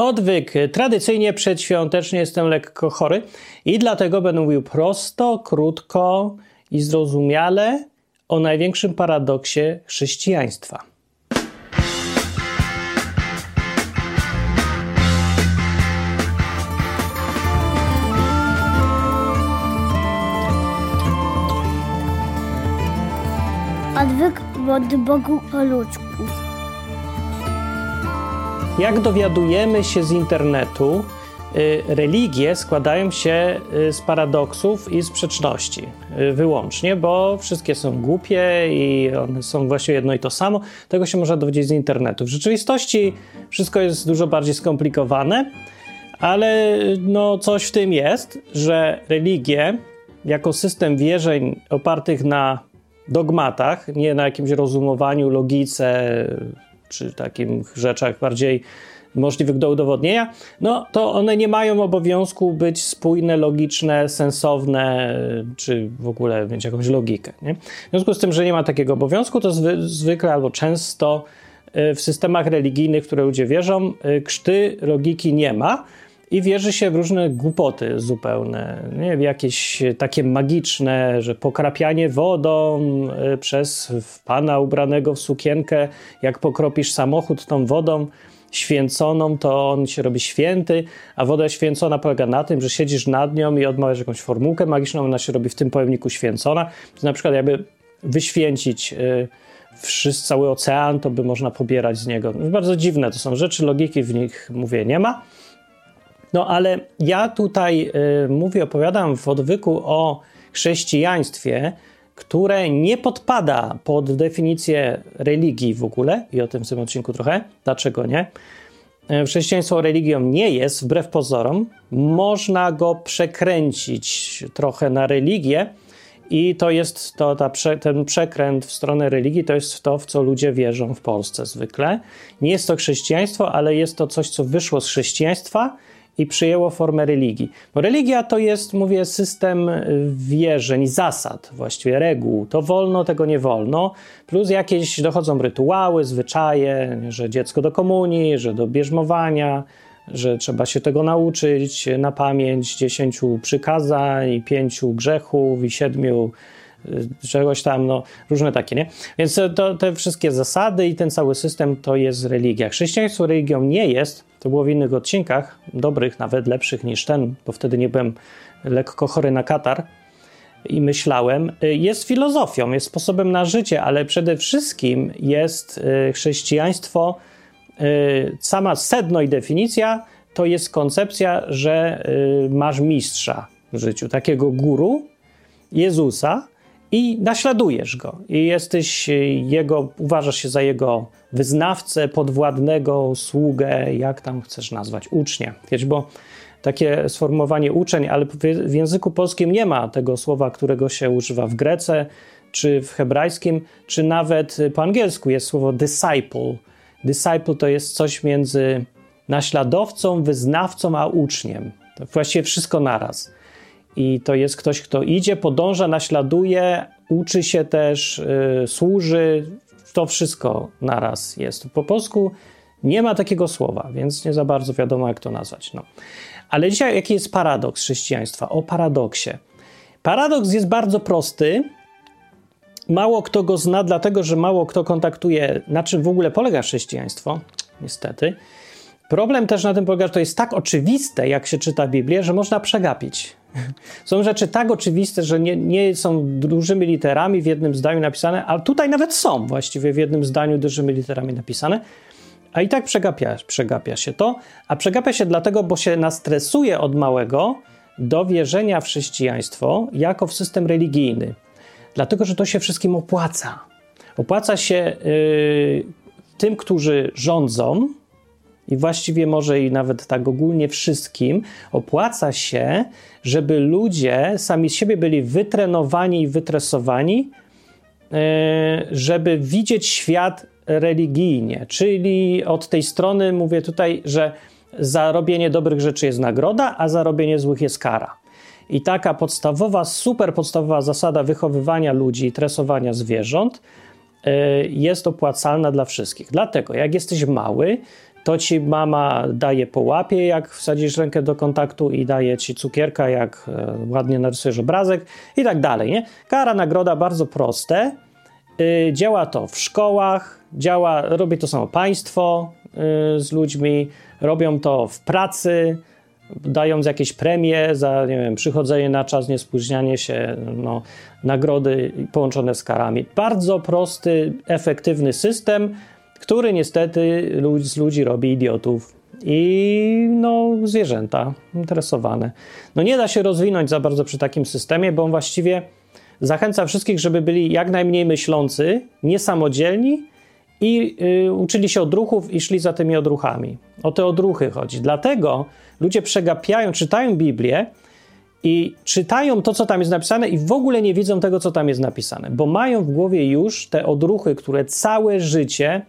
Odwyk. Tradycyjnie przedświątecznie jestem lekko chory i dlatego będę mówił prosto, krótko i zrozumiale o największym paradoksie chrześcijaństwa. Odwyk od Bogu po ludzku. Jak dowiadujemy się z internetu, y, religie składają się y, z paradoksów i sprzeczności y, wyłącznie, bo wszystkie są głupie i one są właściwie jedno i to samo. Tego się można dowiedzieć z internetu. W rzeczywistości wszystko jest dużo bardziej skomplikowane, ale no coś w tym jest, że religie jako system wierzeń opartych na dogmatach, nie na jakimś rozumowaniu, logice, czy takich rzeczach bardziej możliwych do udowodnienia, no to one nie mają obowiązku być spójne, logiczne, sensowne, czy w ogóle mieć jakąś logikę. Nie? W związku z tym, że nie ma takiego obowiązku, to zwy, zwykle albo często y, w systemach religijnych, w które ludzie wierzą, y, krzty logiki nie ma i wierzy się w różne głupoty zupełne, nie? w jakieś takie magiczne, że pokrapianie wodą y, przez pana ubranego w sukienkę, jak pokropisz samochód tą wodą święconą, to on się robi święty, a woda święcona polega na tym, że siedzisz nad nią i odmawiasz jakąś formułkę magiczną, ona się robi w tym pojemniku święcona. Na przykład jakby wyświęcić y, wszyscy, cały ocean, to by można pobierać z niego. Bardzo dziwne to są rzeczy, logiki w nich, mówię, nie ma. No ale ja tutaj y, mówię, opowiadam w odwyku o chrześcijaństwie, które nie podpada pod definicję religii w ogóle, i o tym w tym odcinku trochę, dlaczego nie. Y, chrześcijaństwo religią nie jest, wbrew pozorom. Można go przekręcić trochę na religię, i to jest to, ta ten przekręt w stronę religii, to jest to, w co ludzie wierzą w Polsce zwykle. Nie jest to chrześcijaństwo, ale jest to coś, co wyszło z chrześcijaństwa i przyjęło formę religii. Bo religia to jest, mówię, system y, wierzeń, zasad, właściwie reguł. To wolno, tego nie wolno. Plus jakieś dochodzą rytuały, zwyczaje, że dziecko do komunii, że do bierzmowania, że trzeba się tego nauczyć na pamięć dziesięciu przykazań i pięciu grzechów i siedmiu czegoś tam, no różne takie, nie? Więc to, te wszystkie zasady i ten cały system to jest religia. Chrześcijaństwo religią nie jest, to było w innych odcinkach, dobrych, nawet lepszych niż ten, bo wtedy nie byłem lekko chory na katar i myślałem, y, jest filozofią, jest sposobem na życie, ale przede wszystkim jest y, chrześcijaństwo, y, sama sedno i definicja to jest koncepcja, że masz mistrza w życiu, takiego guru, Jezusa, i naśladujesz go. I jesteś jego, uważasz się za jego wyznawcę, podwładnego, sługę, jak tam chcesz nazwać, ucznia. Wiesz, bo takie sformułowanie uczeń, ale w języku polskim nie ma tego słowa, którego się używa w grece, czy w hebrajskim, czy nawet po angielsku jest słowo disciple. Disciple to jest coś między naśladowcą, wyznawcą, a uczniem. To właściwie wszystko naraz. I to jest ktoś, kto idzie, podąża, naśladuje, uczy się też, yy, służy. To wszystko naraz jest. Po polsku nie ma takiego słowa, więc nie za bardzo wiadomo, jak to nazwać. No. Ale dzisiaj jaki jest paradoks chrześcijaństwa? O paradoksie. Paradoks jest bardzo prosty. Mało kto go zna, dlatego że mało kto kontaktuje, na czym w ogóle polega chrześcijaństwo, niestety. Problem też na tym polega, że to jest tak oczywiste, jak się czyta Biblię, że można przegapić. Są rzeczy tak oczywiste, że nie, nie są dużymi literami w jednym zdaniu napisane, ale tutaj nawet są właściwie w jednym zdaniu dużymi literami napisane, a i tak przegapia, przegapia się to, a przegapia się dlatego, bo się nastresuje od małego do wierzenia w chrześcijaństwo jako w system religijny. Dlatego, że to się wszystkim opłaca. Opłaca się yy, tym, którzy rządzą, i właściwie może i nawet tak ogólnie wszystkim, opłaca się, żeby ludzie sami z siebie byli wytrenowani i wytresowani, e, żeby widzieć świat religijnie. Czyli od tej strony mówię tutaj, że za robienie dobrych rzeczy jest nagroda, a za robienie złych jest kara. I taka podstawowa, super podstawowa zasada wychowywania ludzi i tresowania zwierząt e, jest opłacalna dla wszystkich. Dlatego, jak jesteś mały, to ci mama daje po łapie, jak wsadzisz rękę do kontaktu i daje ci cukierka, jak e, ładnie narysujesz obrazek i tak dalej. Nie? Kara, nagroda bardzo proste. Yy, działa to w szkołach, działa, robi to samo państwo yy, z ludźmi, robią to w pracy, dając jakieś premie za nie wiem, przychodzenie na czas, niespóźnianie się, no, nagrody połączone z karami. Bardzo prosty, efektywny system, który niestety z ludzi robi idiotów i no, zwierzęta interesowane. No nie da się rozwinąć za bardzo przy takim systemie, bo on właściwie zachęca wszystkich, żeby byli jak najmniej myślący, niesamodzielni i y, uczyli się odruchów i szli za tymi odruchami. O te odruchy chodzi. Dlatego ludzie przegapiają, czytają Biblię i czytają to, co tam jest napisane, i w ogóle nie widzą tego, co tam jest napisane, bo mają w głowie już te odruchy, które całe życie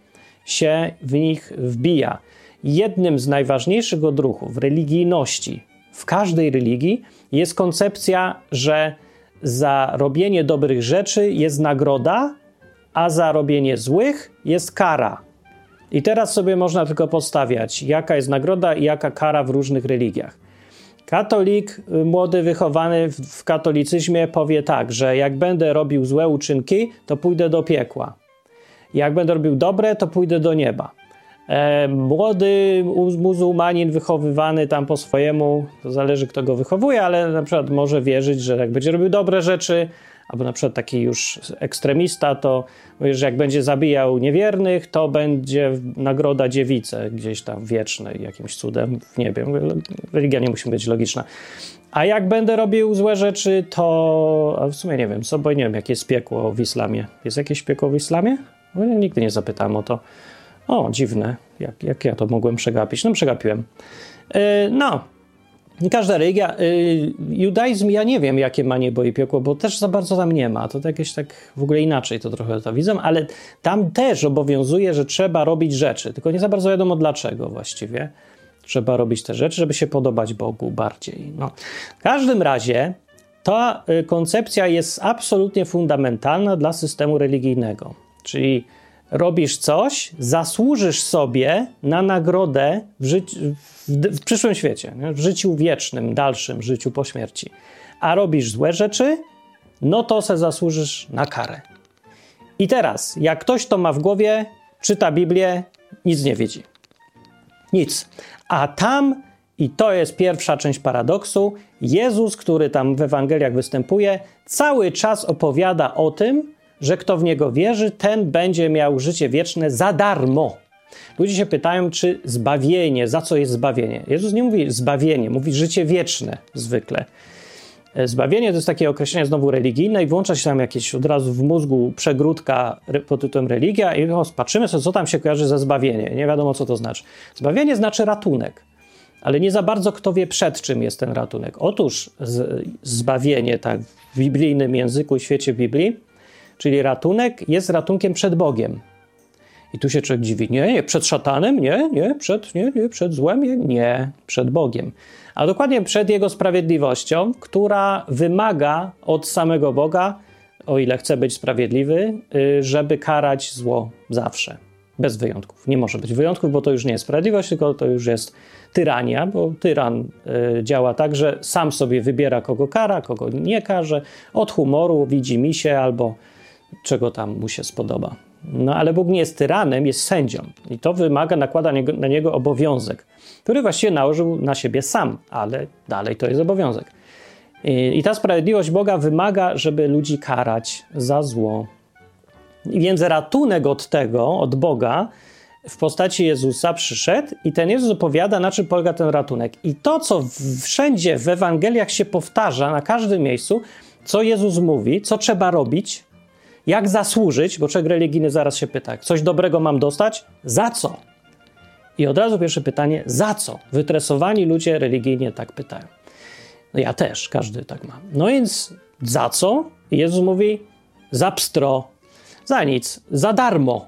się w nich wbija. Jednym z najważniejszych odruchów religijności w każdej religii jest koncepcja, że za robienie dobrych rzeczy jest nagroda, a za robienie złych jest kara. I teraz sobie można tylko podstawiać, jaka jest nagroda i jaka kara w różnych religiach. Katolik, y, młody, wychowany w katolicyzmie, powie tak, że jak będę robił złe uczynki, to pójdę do piekła. Jak będę robił dobre, to pójdę do nieba. E, młody muzułmanin wychowywany tam po swojemu, to zależy kto go wychowuje, ale na przykład może wierzyć, że jak będzie robił dobre rzeczy, albo na przykład taki już ekstremista, to że jak będzie zabijał niewiernych, to będzie nagroda dziewicy gdzieś tam wiecznej, jakimś cudem w niebie. Religia nie musi być logiczna. A jak będę robił złe rzeczy, to a w sumie nie wiem, co, bo nie wiem, jakie jest piekło w islamie. Jest jakieś piekło w islamie? Bo ja nigdy nie zapytałem o to. O, dziwne. Jak, jak ja to mogłem przegapić? No, przegapiłem. Yy, no, każda religia, yy, judaizm, ja nie wiem, jakie ma niebo i piekło, bo też za bardzo tam nie ma. To tak jakieś tak w ogóle inaczej to trochę to widzę, ale tam też obowiązuje, że trzeba robić rzeczy, tylko nie za bardzo wiadomo dlaczego właściwie. Trzeba robić te rzeczy, żeby się podobać Bogu bardziej. No. W każdym razie ta y, koncepcja jest absolutnie fundamentalna dla systemu religijnego. Czyli robisz coś, zasłużysz sobie na nagrodę w, w, w przyszłym świecie, nie? w życiu wiecznym, dalszym życiu po śmierci. A robisz złe rzeczy, no to se zasłużysz na karę. I teraz, jak ktoś to ma w głowie, czyta Biblię, nic nie widzi. Nic. A tam, i to jest pierwsza część paradoksu, Jezus, który tam w Ewangeliach występuje, cały czas opowiada o tym, że kto w niego wierzy, ten będzie miał życie wieczne za darmo. Ludzie się pytają, czy zbawienie, za co jest zbawienie? Jezus nie mówi zbawienie, mówi życie wieczne zwykle. E, zbawienie to jest takie określenie znowu religijne i włącza się tam jakieś od razu w mózgu przegródka pod tytułem religia i o, patrzymy sobie, co tam się kojarzy ze zbawienie. Nie wiadomo, co to znaczy. Zbawienie znaczy ratunek, ale nie za bardzo kto wie, przed czym jest ten ratunek. Otóż zbawienie, tak w biblijnym języku i świecie Biblii, czyli ratunek jest ratunkiem przed Bogiem. I tu się człowiek dziwi, nie, nie, przed szatanem, nie, nie, przed, nie, nie, przed złem, nie, nie, przed Bogiem. A dokładnie przed Jego sprawiedliwością, która wymaga od samego Boga, o ile chce być sprawiedliwy, y, żeby karać zło zawsze, bez wyjątków. Nie może być wyjątków, bo to już nie jest sprawiedliwość, tylko to już jest tyrania, bo tyran y, działa tak, że sam sobie wybiera, kogo kara, kogo nie karze, od humoru widzi mi się albo czego tam mu się spodoba. No ale Bóg nie jest tyranem, jest sędzią i to wymaga, nakłada na niego obowiązek, który właściwie nałożył na siebie sam, ale dalej to jest obowiązek. I, i ta sprawiedliwość Boga wymaga, żeby ludzi karać za zło. I więc ratunek od tego, od Boga, w postaci Jezusa przyszedł i ten Jezus opowiada, na czym polega ten ratunek. I to, co wszędzie w Ewangeliach się powtarza, na każdym miejscu, co Jezus mówi, co trzeba robić, jak zasłużyć, bo człowiek religijny zaraz się pyta, coś dobrego mam dostać? Za co? I od razu pierwsze pytanie, za co? Wytresowani ludzie religijnie tak pytają. No ja też, każdy tak ma. No więc za co? Jezus mówi, za pstro, za nic, za darmo.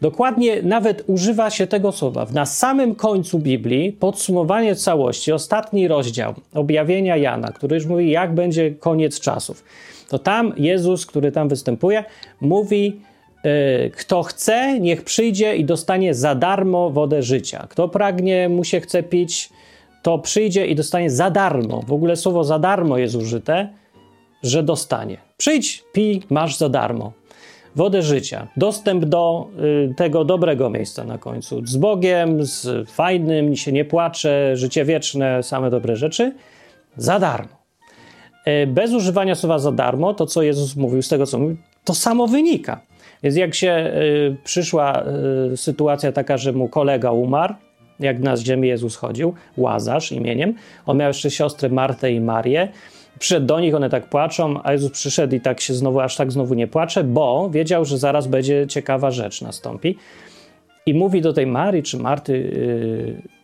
Dokładnie nawet używa się tego słowa. Na samym końcu Biblii, podsumowanie całości, ostatni rozdział objawienia Jana, który już mówi, jak będzie koniec czasów to tam Jezus, który tam występuje, mówi, E, kto chce, niech przyjdzie i dostanie za darmo wodę życia. Kto pragnie, mu się chce pić, to przyjdzie i dostanie za darmo. W ogóle słowo za darmo jest użyte, że dostanie. Przyjdź, pij, masz za darmo. Wodę życia, dostęp do y, tego dobrego miejsca na końcu. Z Bogiem, z fajnym, się nie płacze, życie wieczne, same dobre rzeczy. Za darmo. E, bez używania słowa za darmo, to co Jezus mówił, z tego co mówił, to samo wynika. Więc jak się y, przyszła y, sytuacja taka, że mu kolega umarł, jak na ziemi Jezus chodził, Łazarz imieniem, on miał jeszcze siostry Martę i Marię, przyszedł do nich, one tak płaczą, a Jezus przyszedł i tak się znowu, aż tak znowu nie płacze, bo wiedział, że zaraz będzie ciekawa rzecz nastąpi. I mówi do tej Marii czy Marty, yy,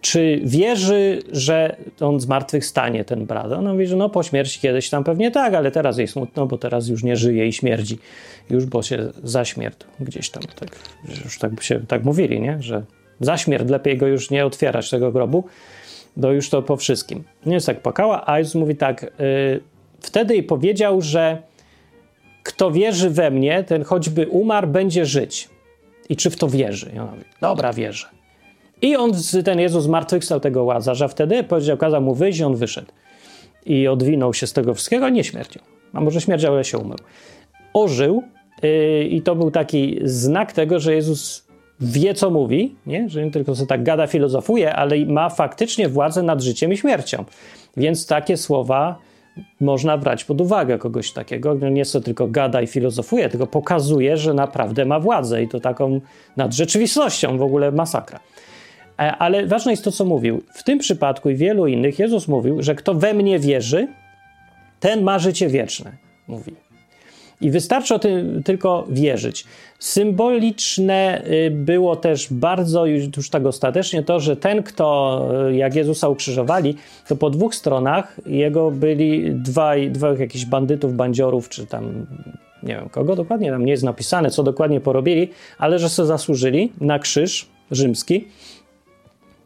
czy wierzy, że on zmartwychwstanie, ten brat? Ona mówi, że no po śmierci kiedyś tam pewnie tak, ale teraz jej smutno, bo teraz już nie żyje i śmierdzi. Już, bo się zaśmierł gdzieś tam. Tak, już tak, się, tak mówili, nie? Że za śmierć lepiej go już nie otwierać tego grobu to już to po wszystkim. Nie jest tak płakała, a Jezus mówi tak, yy, wtedy powiedział, że kto wierzy we mnie, ten choćby umarł, będzie żyć. I czy w to wierzy? I ona mówi, dobra, wierzę. I on, ten Jezus zmartwychwstał tego Łazarza wtedy, powiedział, kazał mu wyjść i on wyszedł. I odwinął się z tego wszystkiego, nie śmierdział. A może śmierdział, ale się umył. Ożył yy, i to był taki znak tego, że Jezus wie, co mówi, nie? że nie tylko sobie tak gada, filozofuje, ale ma faktycznie władzę nad życiem i śmiercią. Więc takie słowa można brać pod uwagę kogoś takiego. No nie to tylko gada i filozofuje, tylko pokazuje, że naprawdę ma władzę i to taką nad rzeczywistością w ogóle masakra. E, ale ważne jest to, co mówił. W tym przypadku i wielu innych Jezus mówił, że kto we mnie wierzy, ten ma życie wieczne. Mówi. I wystarczy o tym tylko wierzyć. Symboliczne y, było też bardzo już tak ostatecznie to, że ten, kto y, jak Jezusa ukrzyżowali, to po dwóch stronach jego byli dwaj, dwóch jakichś bandytów, bandziorów, czy tam nie wiem kogo dokładnie, tam nie jest napisane, co dokładnie porobili, ale że sobie zasłużyli na krzyż rzymski.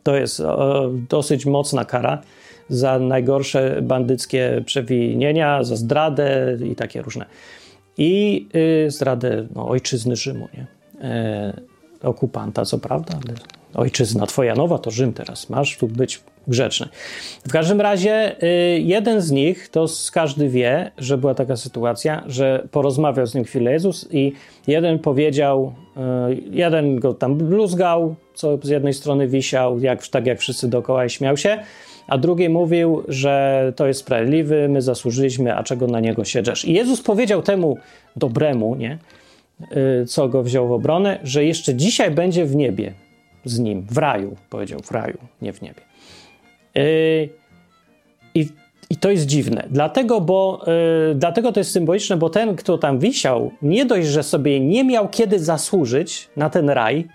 To jest dosyć mocna kara za najgorsze bandyckie przewinienia, za zdradę i takie różne i y, zdradę no, ojczyzny Rzymu, nie? E, okupanta, co prawda, ale ojczyzna twoja nowa to Rzym teraz, masz tu być grzeczny. W każdym razie y, jeden z nich, to każdy wie, że była taka sytuacja, że porozmawiał z nim chwilę Jezus i jeden powiedział, y, jeden go tam bluzgał, co z jednej strony wisiał, jak, tak jak wszyscy dookoła i śmiał się, a drugi mówił, że to jest sprawiedliwy, my zasłużyliśmy, a czego na niego siedrzesz. I Jezus powiedział temu dobremu, nie, y, co go wziął w obronę, że jeszcze dzisiaj będzie w niebie z nim, w raju, powiedział, w raju, nie w niebie. Y, I, i to jest dziwne. Dlatego, bo, yy, dlatego to jest symboliczne, bo ten, kto tam wisiał, nie dość, że sobie nie miał kiedy zasłużyć na ten raj,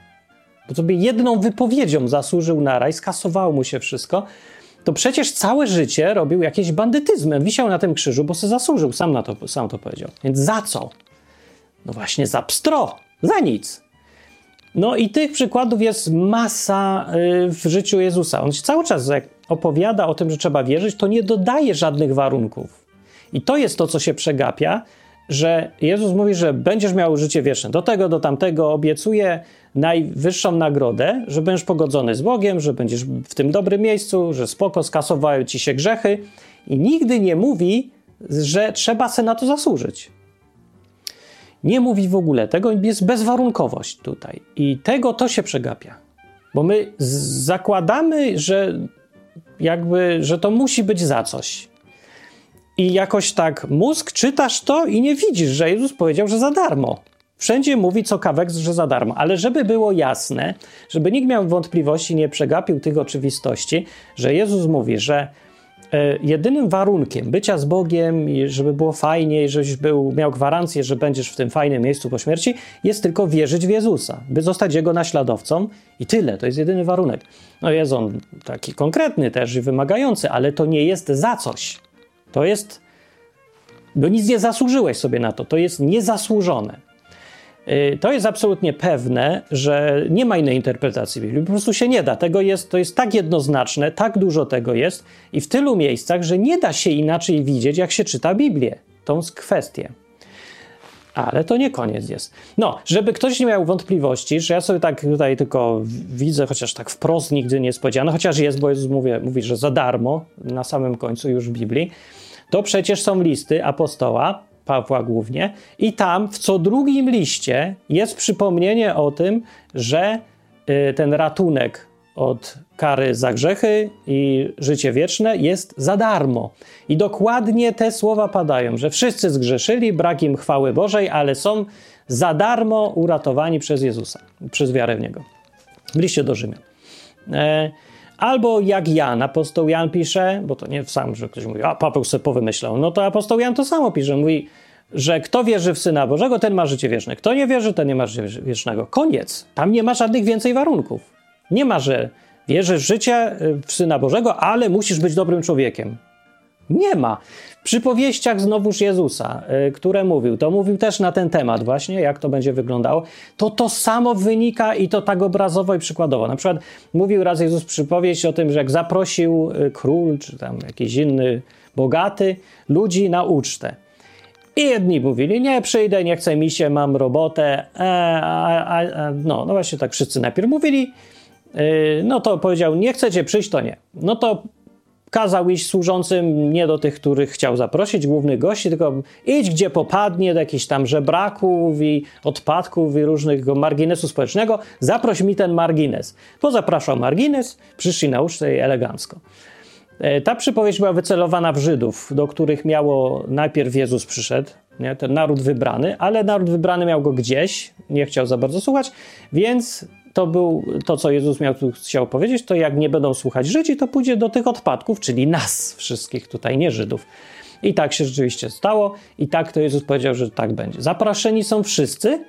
bo sobie jedną wypowiedzią zasłużył na raj, skasowało mu się wszystko, to przecież całe życie robił jakieś bandytyzmem. Wisiał na tym krzyżu, bo se zasłużył, sam, na to, sam to powiedział. Więc za co? No właśnie za pstro, za nic. No i tych przykładów jest masa y, w życiu Jezusa. On cały czas, jak opowiada o tym, że trzeba wierzyć, to nie dodaje żadnych warunków. I to jest to, co się przegapia, że Jezus mówi, że będziesz miał życie wieczne. Do tego, do tamtego obiecuje najwyższą nagrodę, że będziesz pogodzony z Bogiem, że będziesz w tym dobrym miejscu, że spoko skasowały ci się grzechy i nigdy nie mówi, że trzeba se na to zasłużyć. Nie mówi w ogóle tego, jest bezwarunkowość tutaj. I tego to się przegapia. Bo my zakładamy, że jakby, że to musi być za coś. I jakoś tak mózg czytasz to i nie widzisz, że Jezus powiedział, że za darmo. Wszędzie mówi co kawek, że za darmo, ale żeby było jasne, żeby nikt miał wątpliwości, nie przegapił tych oczywistości, że Jezus mówi, że e, jedynym warunkiem bycia z Bogiem, żeby było fajnie, i żebyś był, miał gwarancję, że będziesz w tym fajnym miejscu po śmierci, jest tylko wierzyć w Jezusa, by zostać Jego naśladowcą i tyle, to jest jedyny warunek. No jest on taki konkretny też i wymagający, ale to nie jest za coś. To jest, bo nic nie zasłużyłeś sobie na to, to jest niezasłużone. Y, to jest absolutnie pewne, że nie ma innej interpretacji Biblii. Po prostu się nie da. Tego jest, to jest tak jednoznaczne, tak dużo tego jest i w tylu miejscach, że nie da się inaczej widzieć, jak się czyta Biblię. Tą kwestię. Ale to nie koniec jest. No, żeby ktoś nie miał wątpliwości, że ja sobie tak tutaj tylko widzę, chociaż tak wprost nigdy nie jest powiedziane, chociaż jest, bo Jezus mówi, mówi, że za darmo na samym końcu już w Biblii, to przecież są listy apostoła, Pawła głównie, i tam w co drugim liście jest przypomnienie o tym, że y, ten ratunek od kary za grzechy i życie wieczne jest za darmo. I dokładnie te słowa padają, że wszyscy zgrzeszyli, brak im chwały Bożej, ale są za darmo uratowani przez Jezusa, przez wiarę w Niego. W liście do Rzymian. E, albo jak Jan, apostoł Jan pisze, bo to nie sam, że ktoś mówi, a Paweł sobie powymyślał, no to apostoł Jan to samo pisze, mówi, że kto wierzy w Syna Bożego, ten ma życie wieczne. Kto nie wierzy, ten nie ma życia wiecznego. Koniec. Tam nie ma żadnych więcej warunków. Nie ma, że wierzysz w życie y, w Syna Bożego, ale musisz być dobrym człowiekiem. Nie ma. W przypowieściach znowuż Jezusa, y, które mówił, to mówił też na ten temat właśnie, jak to będzie wyglądało, to to samo wynika i to tak obrazowo i przykładowo. Na przykład mówił raz Jezus przypowieść o tym, że jak zaprosił y, król, czy tam jakiś inny bogaty, ludzi na ucztę. I jedni mówili, nie przyjdę, nie chcę mi się, mam robotę. E, a, a, no, no właśnie tak wszyscy najpierw mówili, Yy, no to powiedział, nie chcecie przyjść, to nie. No to kazał iść służącym nie do tych, których chciał zaprosić, głównych gości, tylko idź gdzie popadnie, do jakichś tam żebraków i odpadków i różnych marginesu społecznego, zaproś mi ten margines. To zapraszał margines, przyszli na ucztę i elegancko. Yy, ta przypowieść była wycelowana w Żydów, do których miało najpierw Jezus przyszedł, nie? ten naród wybrany, ale naród wybrany miał go gdzieś, nie chciał za bardzo słuchać, więc to był to, co Jezus miał tu chciał powiedzieć, to jak nie będą słuchać Żydzi, to pójdzie do tych odpadków, czyli nas wszystkich tutaj, nie Żydów. I tak się rzeczywiście stało, i tak to Jezus powiedział, że tak będzie. Zapraszeni są wszyscy.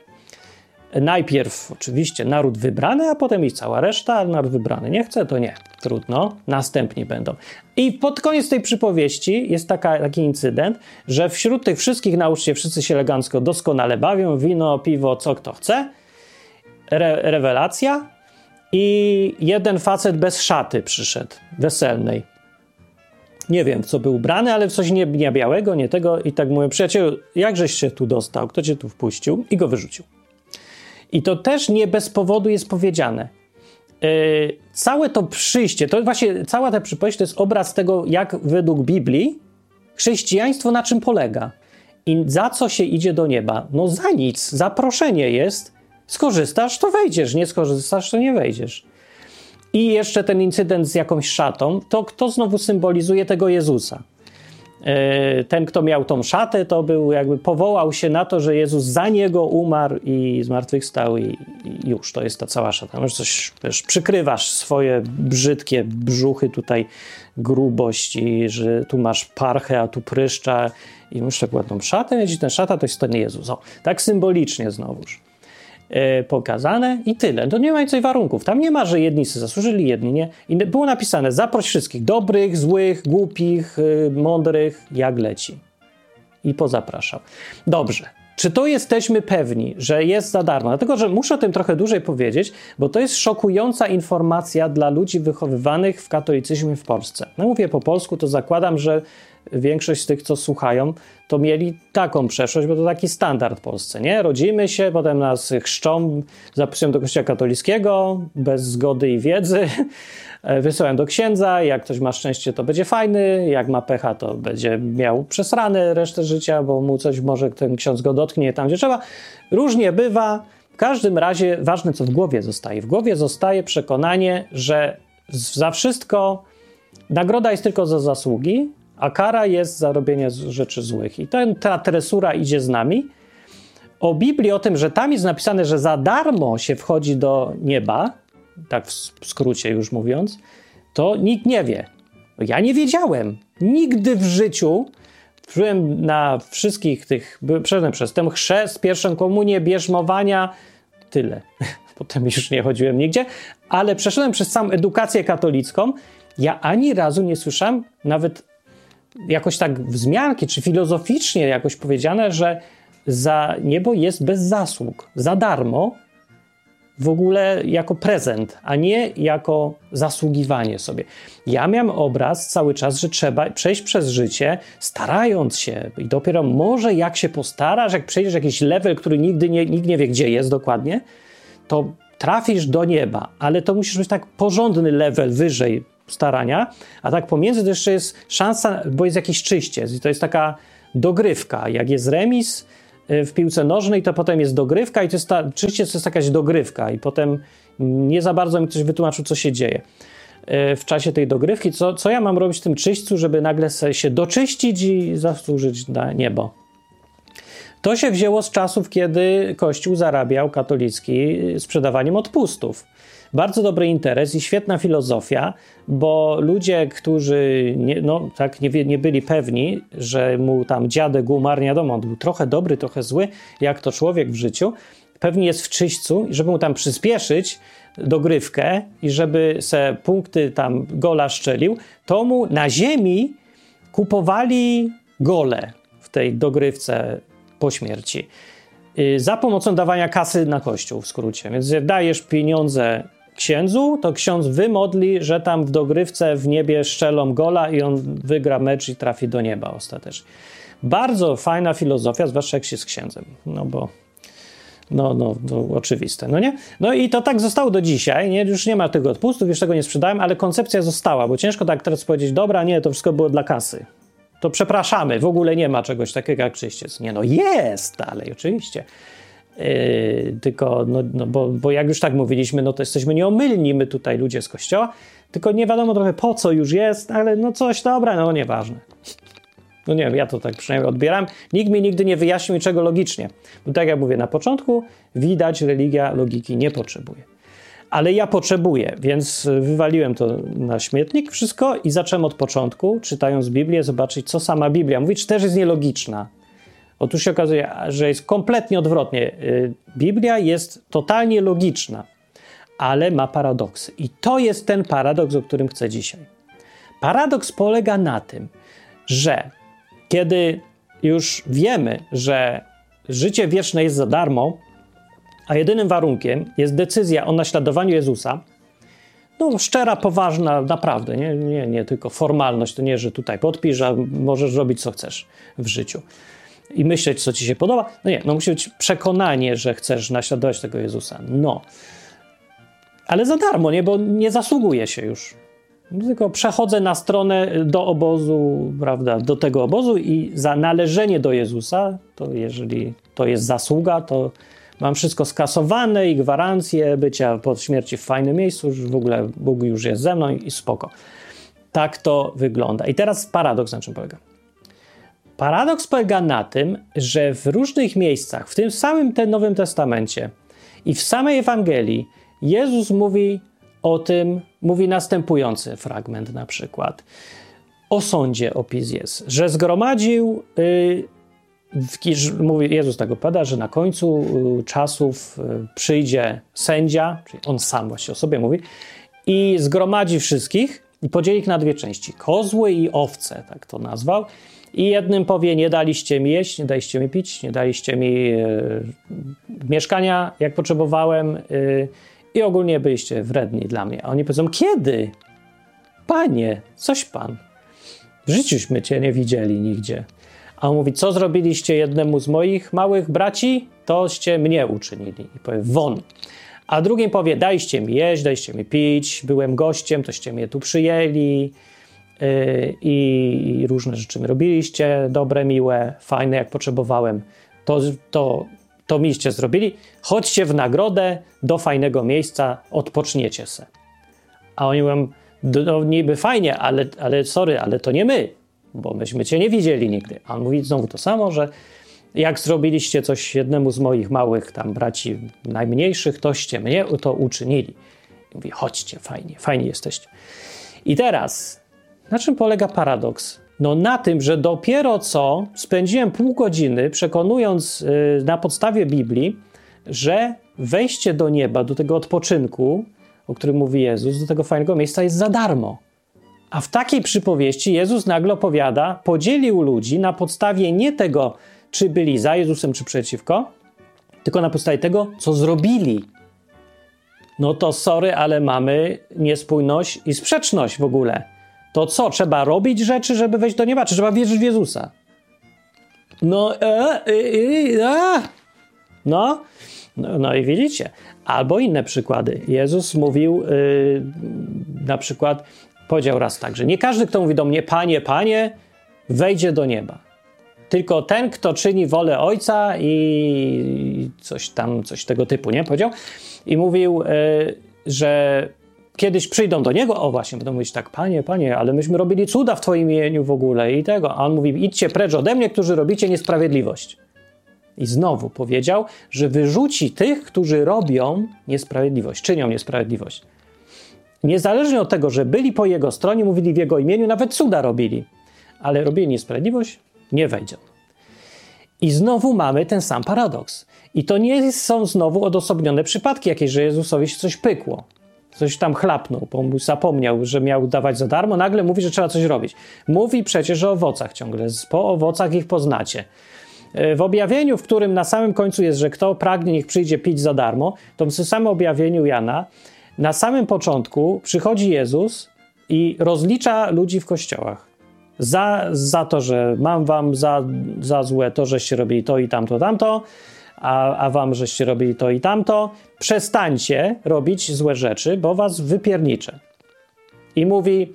Najpierw oczywiście naród wybrany, a potem i cała reszta, ale naród wybrany nie chce, to nie. Trudno. Następni będą. I pod koniec tej przypowieści jest taka, taki incydent, że wśród tych wszystkich nauczcie wszyscy się elegancko doskonale bawią, wino, piwo, co kto chce – re, rewelacja i jeden facet bez szaty przyszedł, weselnej. Nie wiem, w co był ubrany, ale w coś nie, nie białego, nie tego. I tak mówię, przyjacielu, jakżeś się tu dostał? Kto cię tu wpuścił? I go wyrzucił. I to też nie bez powodu jest powiedziane. Yy, całe to przyjście, to właśnie cała ta przypowieść to jest obraz tego, jak według Biblii chrześcijaństwo na czym polega. I za co się idzie do nieba? No za nic. Zaproszenie jest Skorzystasz, to wejdziesz, nie skorzystasz, to nie wejdziesz. I jeszcze ten incydent z jakąś szatą, to kto znowu symbolizuje tego Jezusa? E, ten, kto miał tą szatę, to był jakby powołał się na to, że Jezus za niego umarł i zmartwychwstał i, i już, to jest ta cała szata. Może coś, wiesz, przykrywasz swoje brzydkie brzuchy tutaj, grubość i że tu masz parchę, a tu pryszcza i muszę ładną szatę, i ten szata to jest ten Jezus. O, tak symbolicznie znowuż. E, pokazane i tyle. To nie ma więcej warunków. Tam nie ma, że jedni sobie zasłużyli, jedni nie. I było napisane, zaproś wszystkich, dobrych, złych, głupich, y, mądrych, jak leci. I pozapraszał. Dobrze. Czy to jesteśmy pewni, że jest za darmo? Dlatego, że muszę o tym trochę dłużej powiedzieć, bo to jest szokująca informacja dla ludzi wychowywanych w katolicyzmie w Polsce. No mówię po polsku, to zakładam, że większość z tych, co słuchają, to mieli taką przeszłość, bo to taki standard w Polsce, nie? Rodzimy się, potem nas chrzczą, zapisują do kościoła katolickiego bez zgody i wiedzy, wysyłają do księdza, jak ktoś ma szczęście, to będzie fajny, jak ma pecha, to będzie miał przesrane resztę życia, bo mu coś może ten ksiądz go dotknie tam, gdzie trzeba. Różnie bywa. W każdym razie ważne, co w głowie zostaje. W głowie zostaje przekonanie, że za wszystko nagroda jest tylko za zasługi, a kara jest za robienie rzeczy złych. I ten, ta tresura idzie z nami. O Biblii, o tym, że tam jest napisane, że za darmo się wchodzi do nieba, tak w skrócie już mówiąc, to nikt nie wie. Ja nie wiedziałem. Nigdy w życiu byłem na wszystkich tych, przeszedłem przez ten chrzest, pierwszą komunię, bierzmowania, tyle. Potem już nie chodziłem nigdzie, ale przeszedłem przez całą edukację katolicką. Ja ani razu nie słyszałem nawet jakoś tak wzmianki, czy filozoficznie jakoś powiedziane, że za niebo jest bez zasług, za darmo w ogóle jako prezent, a nie jako zasługiwanie sobie. Ja miałem obraz cały czas, że trzeba przejść przez życie starając się i dopiero może jak się postarasz, jak przejdziesz jakiś level, który nigdy nie, nikt nie wie gdzie jest dokładnie, to trafisz do nieba, ale to musisz być tak porządny level wyżej starania, a tak pomiędzy to jeszcze jest szansa, bo jest jakiś czyściec i to jest taka dogrywka. Jak jest remis y, w piłce nożnej, to potem jest dogrywka i to jest ta, to jest jakaś dogrywka i potem nie za bardzo mi ktoś wytłumaczył, co się dzieje y, w czasie tej dogrywki. Co, co ja mam robić w tym czyśćcu, żeby nagle się doczyścić i zasłużyć na niebo? To się wzięło z czasów, kiedy Kościół zarabiał katolicki sprzedawaniem odpustów. Bardzo dobry interes i świetna filozofia, bo ludzie, którzy nie, no, tak nie, nie byli pewni, że mu tam dziadek umarł, nie wiadomo, on był trochę dobry, trochę zły, jak to człowiek w życiu, pewnie jest w czyśćcu i żeby mu tam przyspieszyć dogrywkę i żeby se punkty tam gola szczelił, to mu na ziemi kupowali gole w tej dogrywce po śmierci. Y, za pomocą dawania kasy na kościół, w skrócie. Więc dajesz pieniądze księdzu, to ksiądz wymodli, że tam w dogrywce w niebie szczelą gola i on wygra mecz i trafi do nieba ostatecznie. Bardzo fajna filozofia, zwłaszcza jak się z księdzem, no bo no, no, no, oczywiste, no nie? No i to tak zostało do dzisiaj, nie? Już nie ma tego odpustów, już tego nie sprzedałem, ale koncepcja została, bo ciężko tak teraz powiedzieć, dobra, nie, to wszystko było dla kasy to przepraszamy, w ogóle nie ma czegoś takiego jak czyściec. Nie, no jest dalej, oczywiście. Yy, tylko, no, no bo, bo jak już tak mówiliśmy, no to jesteśmy nieomylni, my tutaj ludzie z kościoła, tylko nie wiadomo trochę po co już jest, ale no coś, dobra, no nieważne. No nie wiem, ja to tak przynajmniej odbieram. Nikt mi nigdy nie wyjaśnił niczego logicznie. Bo tak jak mówię na początku, widać, religia logiki nie potrzebuje ale ja potrzebuję, więc wywaliłem to na śmietnik wszystko i zacząłem od początku, czytając Biblię, zobaczyć, co sama Biblia mówi, czy też jest nielogiczna. Otóż się okazuje, że jest kompletnie odwrotnie. Y, Biblia jest totalnie logiczna, ale ma paradoksy. I to jest ten paradoks, o którym chcę dzisiaj. Paradoks polega na tym, że kiedy już wiemy, że życie wieczne jest za darmo, a jedynym warunkiem jest decyzja o naśladowaniu Jezusa, no szczera, poważna, naprawdę, nie, nie, nie tylko formalność, to nie, że tutaj podpisz, a możesz robić co chcesz w życiu i myśleć, co ci się podoba. No nie, no musi być przekonanie, że chcesz naśladować tego Jezusa. No. Ale za darmo, nie, bo nie zasługuje się już. Tylko przechodzę na stronę do obozu, prawda, do tego obozu i za należenie do Jezusa, to jeżeli to jest zasługa, to mam wszystko skasowane i gwarancję bycia po śmierci w fajnym miejscu, że w ogóle Bóg już jest ze mną i spoko. Tak to wygląda. I teraz paradoks na czym polega? Paradoks polega na tym, że w różnych miejscach, w tym samym ten Nowym Testamencie i w samej Ewangelii, Jezus mówi o tym, mówi następujący fragment na przykład. O sądzie opis jest, że zgromadził y, mówi, Jezus tego pada, że na końcu y, czasów y, przyjdzie sędzia, czyli on sam właśnie o sobie mówi, i zgromadzi wszystkich i podzieli ich na dwie części: kozły i owce, tak to nazwał. I jednym powie: Nie daliście mi jeść, nie daliście mi pić, nie daliście mi y, mieszkania, jak potrzebowałem, y, i ogólnie byliście wredni dla mnie. A oni powiedzą: Kiedy? Panie, coś pan. W życiuśmy cię nie widzieli nigdzie. A on mówi, co zrobiliście jednemu z moich małych braci, toście mnie uczynili. I powie, won. A drugim powie, dajcie mi jeść, dajcie mi pić, byłem gościem, toście mnie tu przyjęli i różne rzeczy mi robiliście, dobre, miłe, fajne, jak potrzebowałem. To, to, to miście zrobili. Chodźcie w nagrodę do fajnego miejsca, odpoczniecie se. A oni mówią, no niby fajnie, ale, ale sorry, ale to nie my bo myśmy cię nie widzieli nigdy. A on mówi znowu to samo, że jak zrobiliście coś jednemu z moich małych tam braci najmniejszych, toście mnie to uczynili. I mówi, chodźcie, fajnie, fajnie jesteście. I teraz, na czym polega paradoks? No na tym, że dopiero co spędziłem pół godziny przekonując yy, na podstawie Biblii, że wejście do nieba, do tego odpoczynku, o którym mówi Jezus, do tego fajnego miejsca jest za darmo. A w takiej przypowieści Jezus nagle opowiada, podzielił ludzi na podstawie nie tego, czy byli za Jezusem, czy przeciwko, tylko na podstawie tego, co zrobili. no to sorry, ale mamy niespójność i sprzeczność w ogóle. To co, trzeba robić rzeczy, żeby wejść do nieba, czy trzeba wierzyć w Jezusa? No, e, e, e, no, no, no i widzicie. Albo inne przykłady. Jezus mówił yy, na przykład, powiedział raz tak, że nie każdy, kto mówi do mnie, panie, panie, wejdzie do nieba. Tylko ten, kto czyni wolę Ojca i coś tam, coś tego typu, nie? Powiedział. I mówił, yy, że kiedyś przyjdą do niego, o właśnie, będą mówić tak, panie, panie, ale myśmy robili cuda w twoim imieniu w ogóle i tego. A on mówi, idźcie precz ode mnie, którzy robicie niesprawiedliwość. I znowu powiedział, że wyrzuci tych, którzy robią niesprawiedliwość, czynią niesprawiedliwość. Niezależnie od tego, że byli po jego stronie, mówili w jego imieniu, nawet cuda robili, ale robili niesprawiedliwość, nie wejdzie. I znowu mamy ten sam paradoks. I to nie są znowu odosobnione przypadki jakieś, że Jezusowi się coś pykło. Coś tam chlapnął, bo zapomniał, że miał dawać za darmo, nagle mówi, że trzeba coś robić. Mówi przecież o owocach ciągle, po owocach ich poznacie. E, w objawieniu, w którym na samym końcu jest, że kto pragnie, niech przyjdzie pić za darmo, to w samym objawieniu Jana, na samym początku przychodzi Jezus i rozlicza ludzi w kościołach. Za, za to, że mam wam za, za złe to, żeście robili to i tamto, tamto, a, a wam, żeście robili to i tamto. Przestańcie robić złe rzeczy, bo was wypierniczę. I mówi,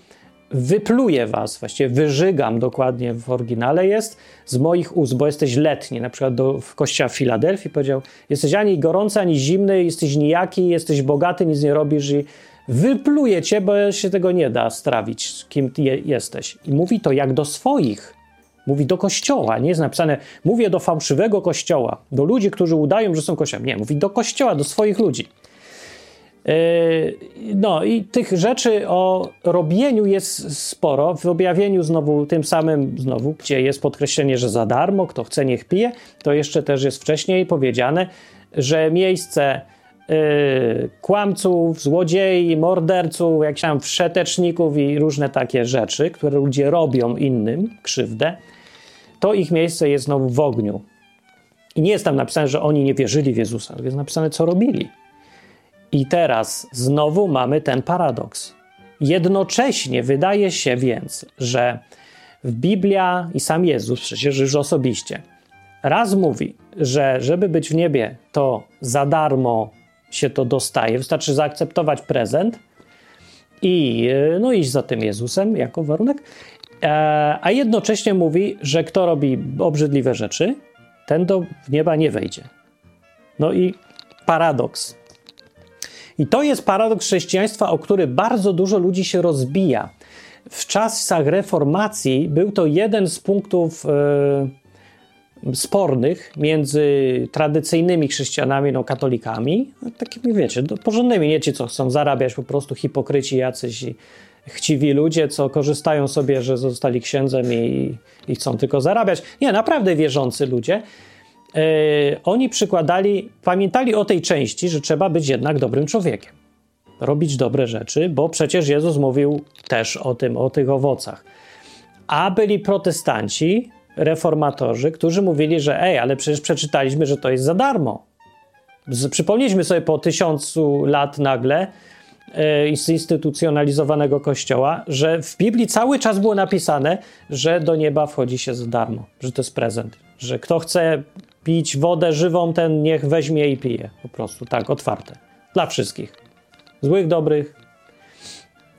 wypluję was, właściwie wyżygam dokładnie w oryginale jest, z moich ust, bo jesteś letni. Na przykład do, w kościele w Filadelfii powiedział, jesteś ani gorący, ani zimny, jesteś nijaki, jesteś bogaty, nic nie robisz i wypluję cię, bo się tego nie da strawić, kim je, jesteś. I mówi to jak do swoich. Mówi do kościoła, nie jest napisane, mówię do fałszywego kościoła, do ludzi, którzy udają, że są kościołem. Nie, mówi do kościoła, do swoich ludzi. Yy, no i tych rzeczy o robieniu jest sporo. W objawieniu znowu tym samym, znowu, gdzie jest podkreślenie, że za darmo, kto chce niech pije, to jeszcze też jest wcześniej powiedziane, że miejsce yy, kłamców, złodziei, morderców, jakichś tam wszeteczników i różne takie rzeczy, które ludzie robią innym krzywdę, to ich miejsce jest znowu w ogniu. I nie jest tam napisane, że oni nie wierzyli w Jezusa, jest napisane, co robili. I teraz znowu mamy ten paradoks. Jednocześnie wydaje się więc, że Biblia i sam Jezus, przecież już osobiście, raz mówi, że żeby być w niebie, to za darmo się to dostaje, wystarczy zaakceptować prezent i no, iść za tym Jezusem jako warunek, a jednocześnie mówi, że kto robi obrzydliwe rzeczy, ten do nieba nie wejdzie. No i paradoks. I to jest paradoks chrześcijaństwa, o który bardzo dużo ludzi się rozbija. W czasach reformacji był to jeden z punktów e, spornych między tradycyjnymi chrześcijanami, no katolikami, no, takimi wiecie, porządnymi, nie ci, co chcą zarabiać, po prostu hipokryci jacyś i chciwi ludzie, co korzystają sobie, że zostali księdzem i, i chcą tylko zarabiać. Nie, naprawdę wierzący ludzie. E, oni przykładali, pamiętali o tej części, że trzeba być jednak dobrym człowiekiem. Robić dobre rzeczy, bo przecież Jezus mówił też o tym, o tych owocach. A byli protestanci, reformatorzy, którzy mówili, że ej, ale przecież przeczytaliśmy, że to jest za darmo. Przypomnieliśmy sobie po tysiącu lat nagle zinstytucjonalizowanego kościoła, że w Biblii cały czas było napisane, że do nieba wchodzi się za darmo, że to jest prezent, że kto chce pić wodę żywą, ten niech weźmie i pije. Po prostu tak, otwarte. Dla wszystkich. Złych, dobrych.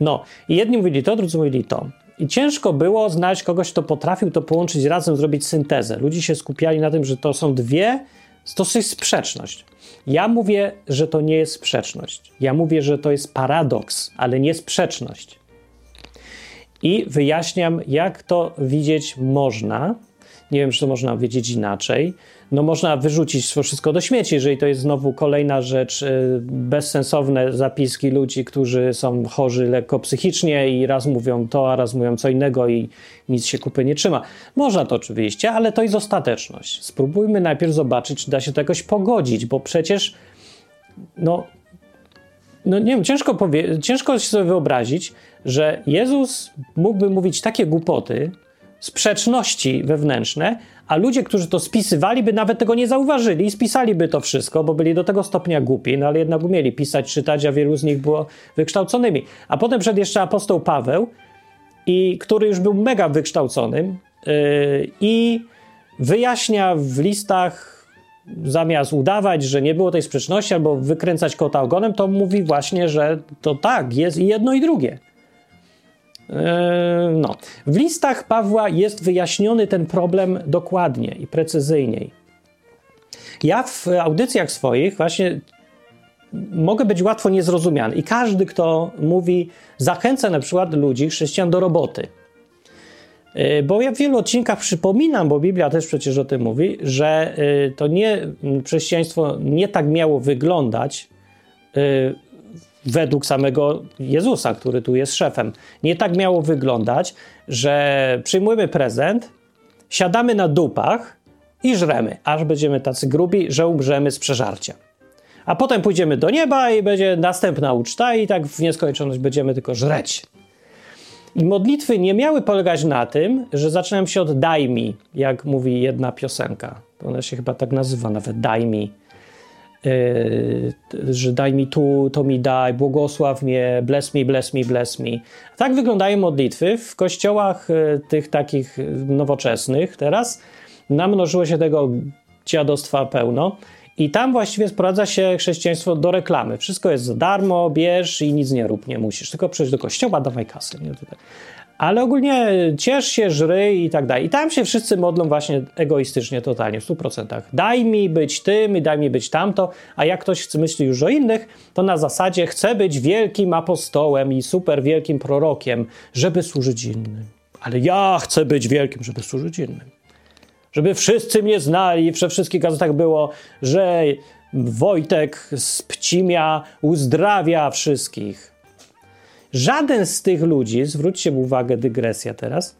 No, i jedni mówili to, drudzy mówili to. I ciężko było znaleźć kogoś, kto potrafił to połączyć razem, zrobić syntezę. Ludzie się skupiali na tym, że to są dwie, to jest sprzeczność. Ja mówię, że to nie jest sprzeczność. Ja mówię, że to jest paradoks, ale nie sprzeczność. I wyjaśniam, jak to widzieć można. Nie wiem, czy to można wiedzieć inaczej no można wyrzucić wszystko do śmieci, jeżeli to jest znowu kolejna rzecz, y, bezsensowne zapiski ludzi, którzy są chorzy lekko psychicznie i raz mówią to, a raz mówią co innego i nic się kupy nie trzyma. Można to oczywiście, ale to jest ostateczność. Spróbujmy najpierw zobaczyć, czy da się to jakoś pogodzić, bo przecież no, no nie wiem, ciężko, powie- ciężko sobie wyobrazić, że Jezus mógłby mówić takie głupoty, sprzeczności wewnętrzne, A ludzie, którzy to spisywali, by nawet tego nie zauważyli i spisaliby to wszystko, bo byli do tego stopnia głupi, no ale jednak umieli pisać, czytać, a wielu z nich było wykształconymi. A potem przed jeszcze apostoł Paweł, i który już był mega wykształconym yy, i wyjaśnia w listach zamiast udawać, że nie było tej sprzeczności albo wykręcać kota ogonem, to mówi właśnie, że to tak, jest i jedno i drugie. Eee, no. W listach Pawła jest wyjaśniony ten problem dokładnie i precyzyjniej. Ja w audycjach swoich właśnie mogę być łatwo niezrozumiany i każdy, kto mówi, zachęca na przykład ludzi, chrześcijan do roboty. Eee, bo ja w wielu odcinkach przypominam, bo Biblia też przecież o tym mówi, że e, to nie chrześcijaństwo nie tak miało wyglądać e, według samego Jezusa, który tu jest szefem. Nie tak miało wyglądać, że przyjmujemy prezent, siadamy na dupach i żremy, aż będziemy tacy grubi, że umrzemy z przeżarcia. A potem pójdziemy do nieba i będzie następna uczta i tak w nieskończoność będziemy tylko żreć. I modlitwy nie miały polegać na tym, że zaczynają się od daj mi, jak mówi jedna piosenka. Ona się chyba tak nazywa nawet daj mi że daj mi tu, to mi daj, błogosław mnie, bless me, bless me, bless me. Tak wyglądają modlitwy w kościołach yy, tych takich nowoczesnych teraz. Namnożyło się tego dziadostwa pełno. I tam właściwie sprowadza się chrześcijaństwo do reklamy. Wszystko jest za darmo, bierz i nic nie rób, nie musisz. Tylko przyjść do kościoła, dawaj kasę. Nie? Ale ogólnie ciesz się, żry i tak dalej. I tam się wszyscy modlą właśnie egoistycznie, totalnie, w 100%. Daj mi być tym i daj mi być tamto, a jak ktoś myśli już o innych, to na zasadzie chce być wielkim apostołem i super wielkim prorokiem, żeby służyć innym. Ale ja chcę być wielkim, żeby służyć innym. Żeby wszyscy mnie znali, we wszystkich gazetach było, że Wojtek z Pcimia uzdrawia wszystkich. Żaden z tych ludzi, zwróćcie uwagę, dygresja teraz,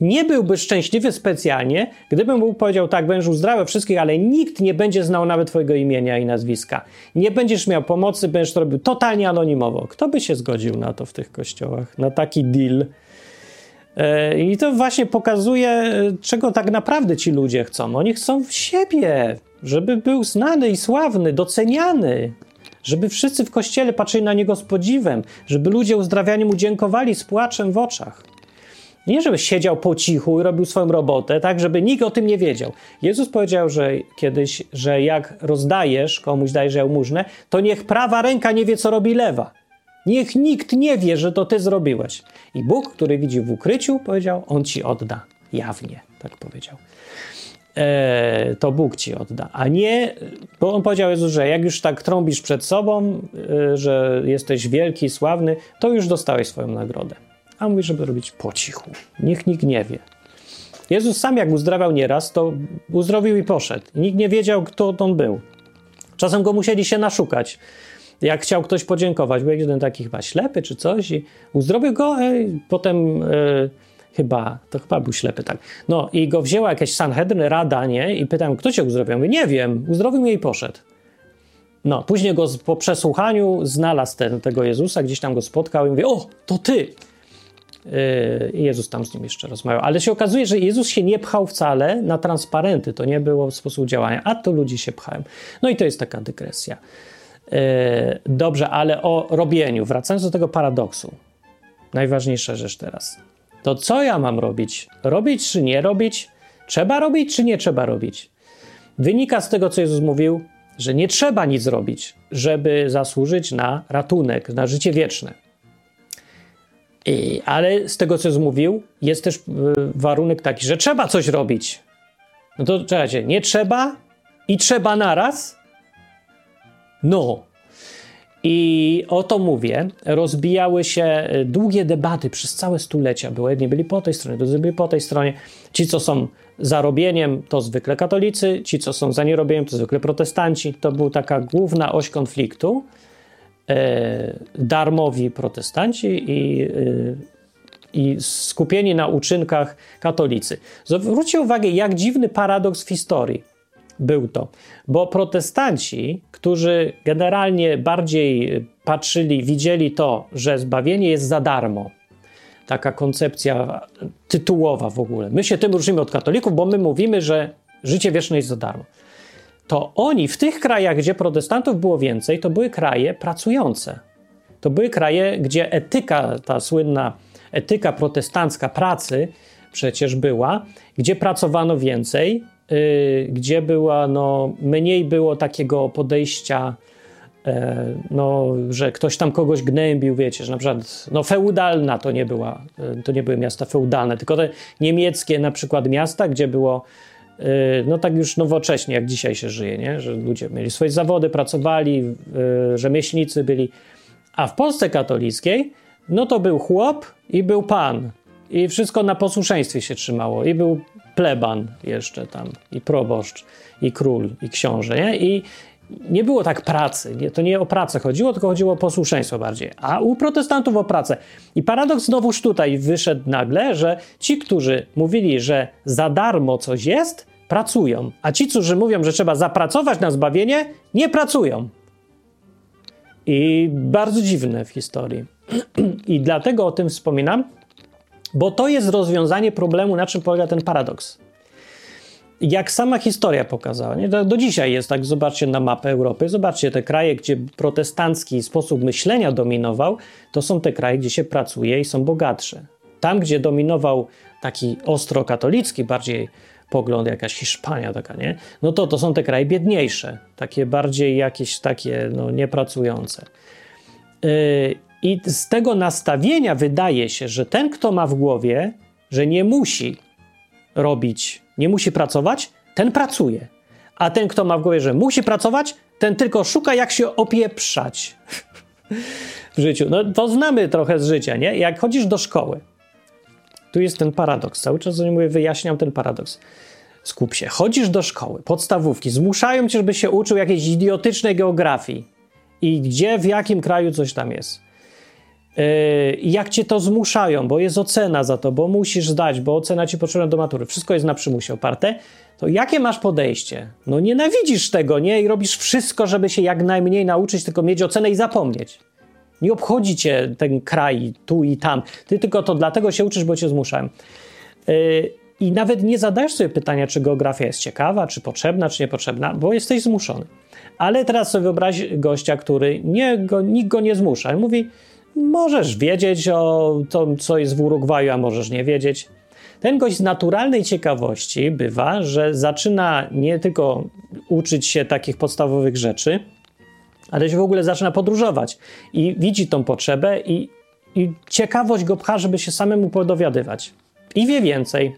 nie byłby szczęśliwy specjalnie, gdybym mu powiedział tak, będziesz uzdrawia wszystkich, ale nikt nie będzie znał nawet twojego imienia i nazwiska. Nie będziesz miał pomocy, będziesz to robił totalnie anonimowo. Kto by się zgodził na to w tych kościołach, na taki deal? E, I to właśnie pokazuje, e, czego tak naprawdę ci ludzie chcą. Oni chcą w siebie, żeby był znany i sławny, doceniany żeby wszyscy w kościele patrzyli na niego z podziwem, żeby ludzie uzdrawiani mu dziękowali z płaczem w oczach. Nie, żeby siedział po cichu i robił swoją robotę, tak, żeby nikt o tym nie wiedział. Jezus powiedział, że kiedyś, że jak rozdajesz komuś, dajesz jałmużnę, to niech prawa ręka nie wie, co robi lewa. Niech nikt nie wie, że to ty zrobiłeś. I Bóg, który widzi w ukryciu, powiedział, on ci odda jawnie, tak powiedział. E, to Bóg ci odda, a nie, bo on powiedział Jezus, że jak już tak trąbisz przed sobą, e, że jesteś wielki, sławny, to już dostałeś swoją nagrodę. A mówi, żeby robić po cichu. Niech nikt nie wie. Jezus sam jak uzdrawiał nieraz, to uzdrowił i poszedł. Nikt nie wiedział, kto on był. Czasem go musieli się naszukać. Jak chciał ktoś podziękować, był jeden taki chyba ślepy czy coś i uzdrowił go, potem... Yy, Chyba, to chyba był ślepy, tak. No i go wzięła jakaś Sanhedrin, rada, nie? I pytam, kto cię uzdrowił? Mówię, nie wiem, uzdrowił mnie i poszedł. No, później go po przesłuchaniu znalazł ten, tego Jezusa, gdzieś tam go spotkał i mówi, o, to ty! Yy, I Jezus tam z nim jeszcze rozmawiał. Ale się okazuje, że Jezus się nie pchał wcale na transparenty. To nie było sposób działania, a to ludzie się pchają. No i to jest taka dygresja. Yy, dobrze, ale o robieniu. Wracając do tego paradoksu. Najważniejsza rzecz teraz to co ja mam robić? Robić czy nie robić? Trzeba robić czy nie trzeba robić? Wynika z tego, co Jezus mówił, że nie trzeba nic robić, żeby zasłużyć na ratunek, na życie wieczne. I, ale z tego, co Jezus mówił, jest też y, warunek taki, że trzeba coś robić. No to czekajcie, nie trzeba i trzeba naraz? No, i o to mówię, rozbijały się e, długie debaty przez całe stulecia. Były, jedni byli po tej stronie, drudzy byli po tej stronie. Ci, co są za robieniem, to zwykle katolicy, ci, co są za nierobieniem, to zwykle protestanci. To była taka główna oś konfliktu. E, darmowi protestanci i, e, i skupieni na uczynkach katolicy. Zwróćcie uwagę, jak dziwny paradoks w historii był to, bo protestanci, którzy generalnie bardziej patrzyli, widzieli to, że zbawienie jest za darmo, taka koncepcja tytułowa w ogóle. My się tym różnimy od katolików, bo my mówimy, że życie wieczne jest za darmo. To oni w tych krajach, gdzie protestantów było więcej, to były kraje pracujące. To były kraje, gdzie etyka, ta słynna etyka protestancka pracy przecież była, gdzie pracowano więcej, gdzie była, no, mniej było takiego podejścia E, no, że ktoś tam kogoś gnębił, wiecie, że na przykład no, feudalna to nie była, e, to nie były miasta feudalne, tylko te niemieckie na przykład miasta, gdzie było e, no tak już nowocześnie, jak dzisiaj się żyje, nie? że ludzie mieli swoje zawody, pracowali, rzemieślnicy byli, a w Polsce katolickiej no to był chłop i był pan. I wszystko na posłuszeństwie się trzymało. I był pleban jeszcze tam i proboszcz i król i książę, nie? I nie było tak pracy. Nie, to nie o pracę chodziło, tylko chodziło o posłuszeństwo bardziej. A u protestantów o pracę. I paradoks znowuż tutaj wyszedł nagle, że ci, którzy mówili, że za darmo coś jest, pracują. A ci, którzy mówią, że trzeba zapracować na zbawienie, nie pracują. I bardzo dziwne w historii. I dlatego o tym wspominam, bo to jest rozwiązanie problemu, na czym polega ten paradoks jak sama historia pokazała, nie? Do, dzisiaj jest tak, zobaczcie na mapę Europy, zobaczcie te kraje, gdzie protestancki sposób myślenia dominował, to są te kraje, gdzie się pracuje i są bogatsze. Tam, gdzie dominował taki ostro katolicki, bardziej pogląd, jakaś Hiszpania taka, nie? No to to są te kraje biedniejsze, takie bardziej jakieś takie, no, niepracujące. Yy, I z tego nastawienia wydaje się, że ten, kto ma w głowie, że nie musi robić nie musi pracować, ten pracuje. A ten, kto ma w głowie, że musi pracować, ten tylko szuka, jak się opieprzać w życiu. No to znamy trochę z życia, nie? Jak chodzisz do szkoły, tu jest ten paradoks. Cały czas mówię, wyjaśniam ten paradoks. Skup się. Chodzisz do szkoły, podstawówki, zmuszają cię, żeby się uczył jakiejś idiotycznej geografii. I gdzie, w jakim kraju coś tam jest. Yy, jak cię to zmuszają, bo jest ocena za to, bo musisz zdać, bo ocena ci potrzebna do matury, wszystko jest na przymusie oparte, to jakie masz podejście? No nienawidzisz tego, nie? I robisz wszystko, żeby się jak najmniej nauczyć, tylko mieć ocenę i zapomnieć. Nie obchodzi cię ten kraj tu i tam. Ty tylko to dlatego się uczysz, bo cię zmuszałem. I nawet nie zadajesz sobie pytania, czy geografia jest ciekawa, czy potrzebna, czy niepotrzebna, bo jesteś zmuszony. Ale teraz sobie wyobraź gościa, który nie, go, nikt go nie zmusza. I mówi, możesz wiedzieć o tym, co jest w Urugwaju, a możesz nie wiedzieć. Ten gość z naturalnej ciekawości bywa, że zaczyna nie tylko uczyć się takich podstawowych rzeczy, ale się w ogóle zaczyna podróżować i widzi tą potrzebę i, i ciekawość go pcha, żeby się samemu podowiadywać. I wie więcej.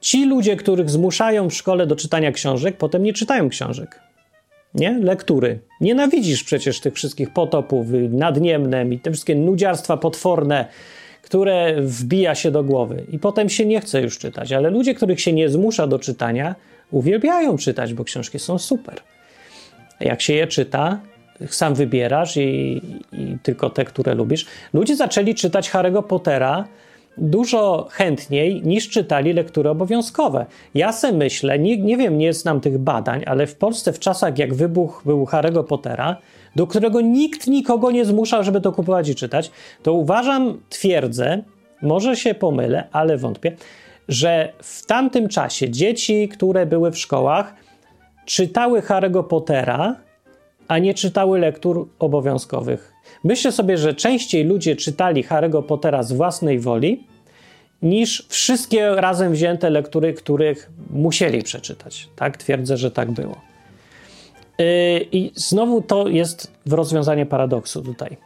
Ci ludzie, których zmuszają w szkole do czytania książek, potem nie czytają książek nie? Lektury. Nienawidzisz przecież tych wszystkich potopów nad Niemnem i te wszystkie nudziarstwa potworne, które wbija się do głowy. I potem się nie chce już czytać. Ale ludzie, których się nie zmusza do czytania, uwielbiają czytać, bo książki są super. Jak się je czyta, sam wybierasz i, i tylko te, które lubisz. Ludzie zaczęli czytać Harry'ego Pottera dużo chętniej niż czytali lektury obowiązkowe. Ja se myślę, nie, nie wiem, nie znam tych badań, ale w Polsce w czasach jak wybuch był Harry'ego Pottera, do którego nikt nikogo nie zmuszał, żeby to kupować i czytać, to uważam, twierdzę, może się pomylę, ale wątpię, że w tamtym czasie dzieci, które były w szkołach, czytały Harry'ego Pottera, a nie czytały lektur obowiązkowych. Myślę sobie, że częściej ludzie czytali Harry'ego Pottera z własnej woli, niż wszystkie razem wzięte lektury, których musieli przeczytać. Tak twierdzę, że tak było. Yy, I znowu to jest rozwiązanie paradoksu tutaj.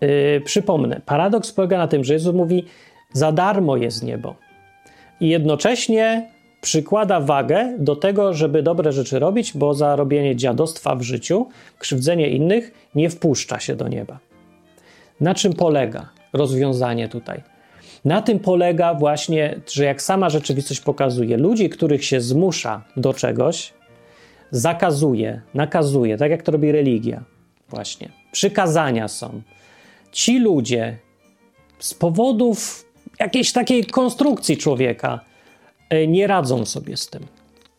Yy, przypomnę, paradoks polega na tym, że Jezus mówi: Za darmo jest niebo. I jednocześnie przykłada wagę do tego, żeby dobre rzeczy robić, bo za robienie dziadostwa w życiu, krzywdzenie innych nie wpuszcza się do nieba. Na czym polega rozwiązanie tutaj? Na tym polega właśnie, że jak sama rzeczywistość pokazuje, ludzi, których się zmusza do czegoś, zakazuje, nakazuje, tak jak to robi religia, właśnie. Przykazania są. Ci ludzie z powodów jakiejś takiej konstrukcji człowieka, nie radzą sobie z tym.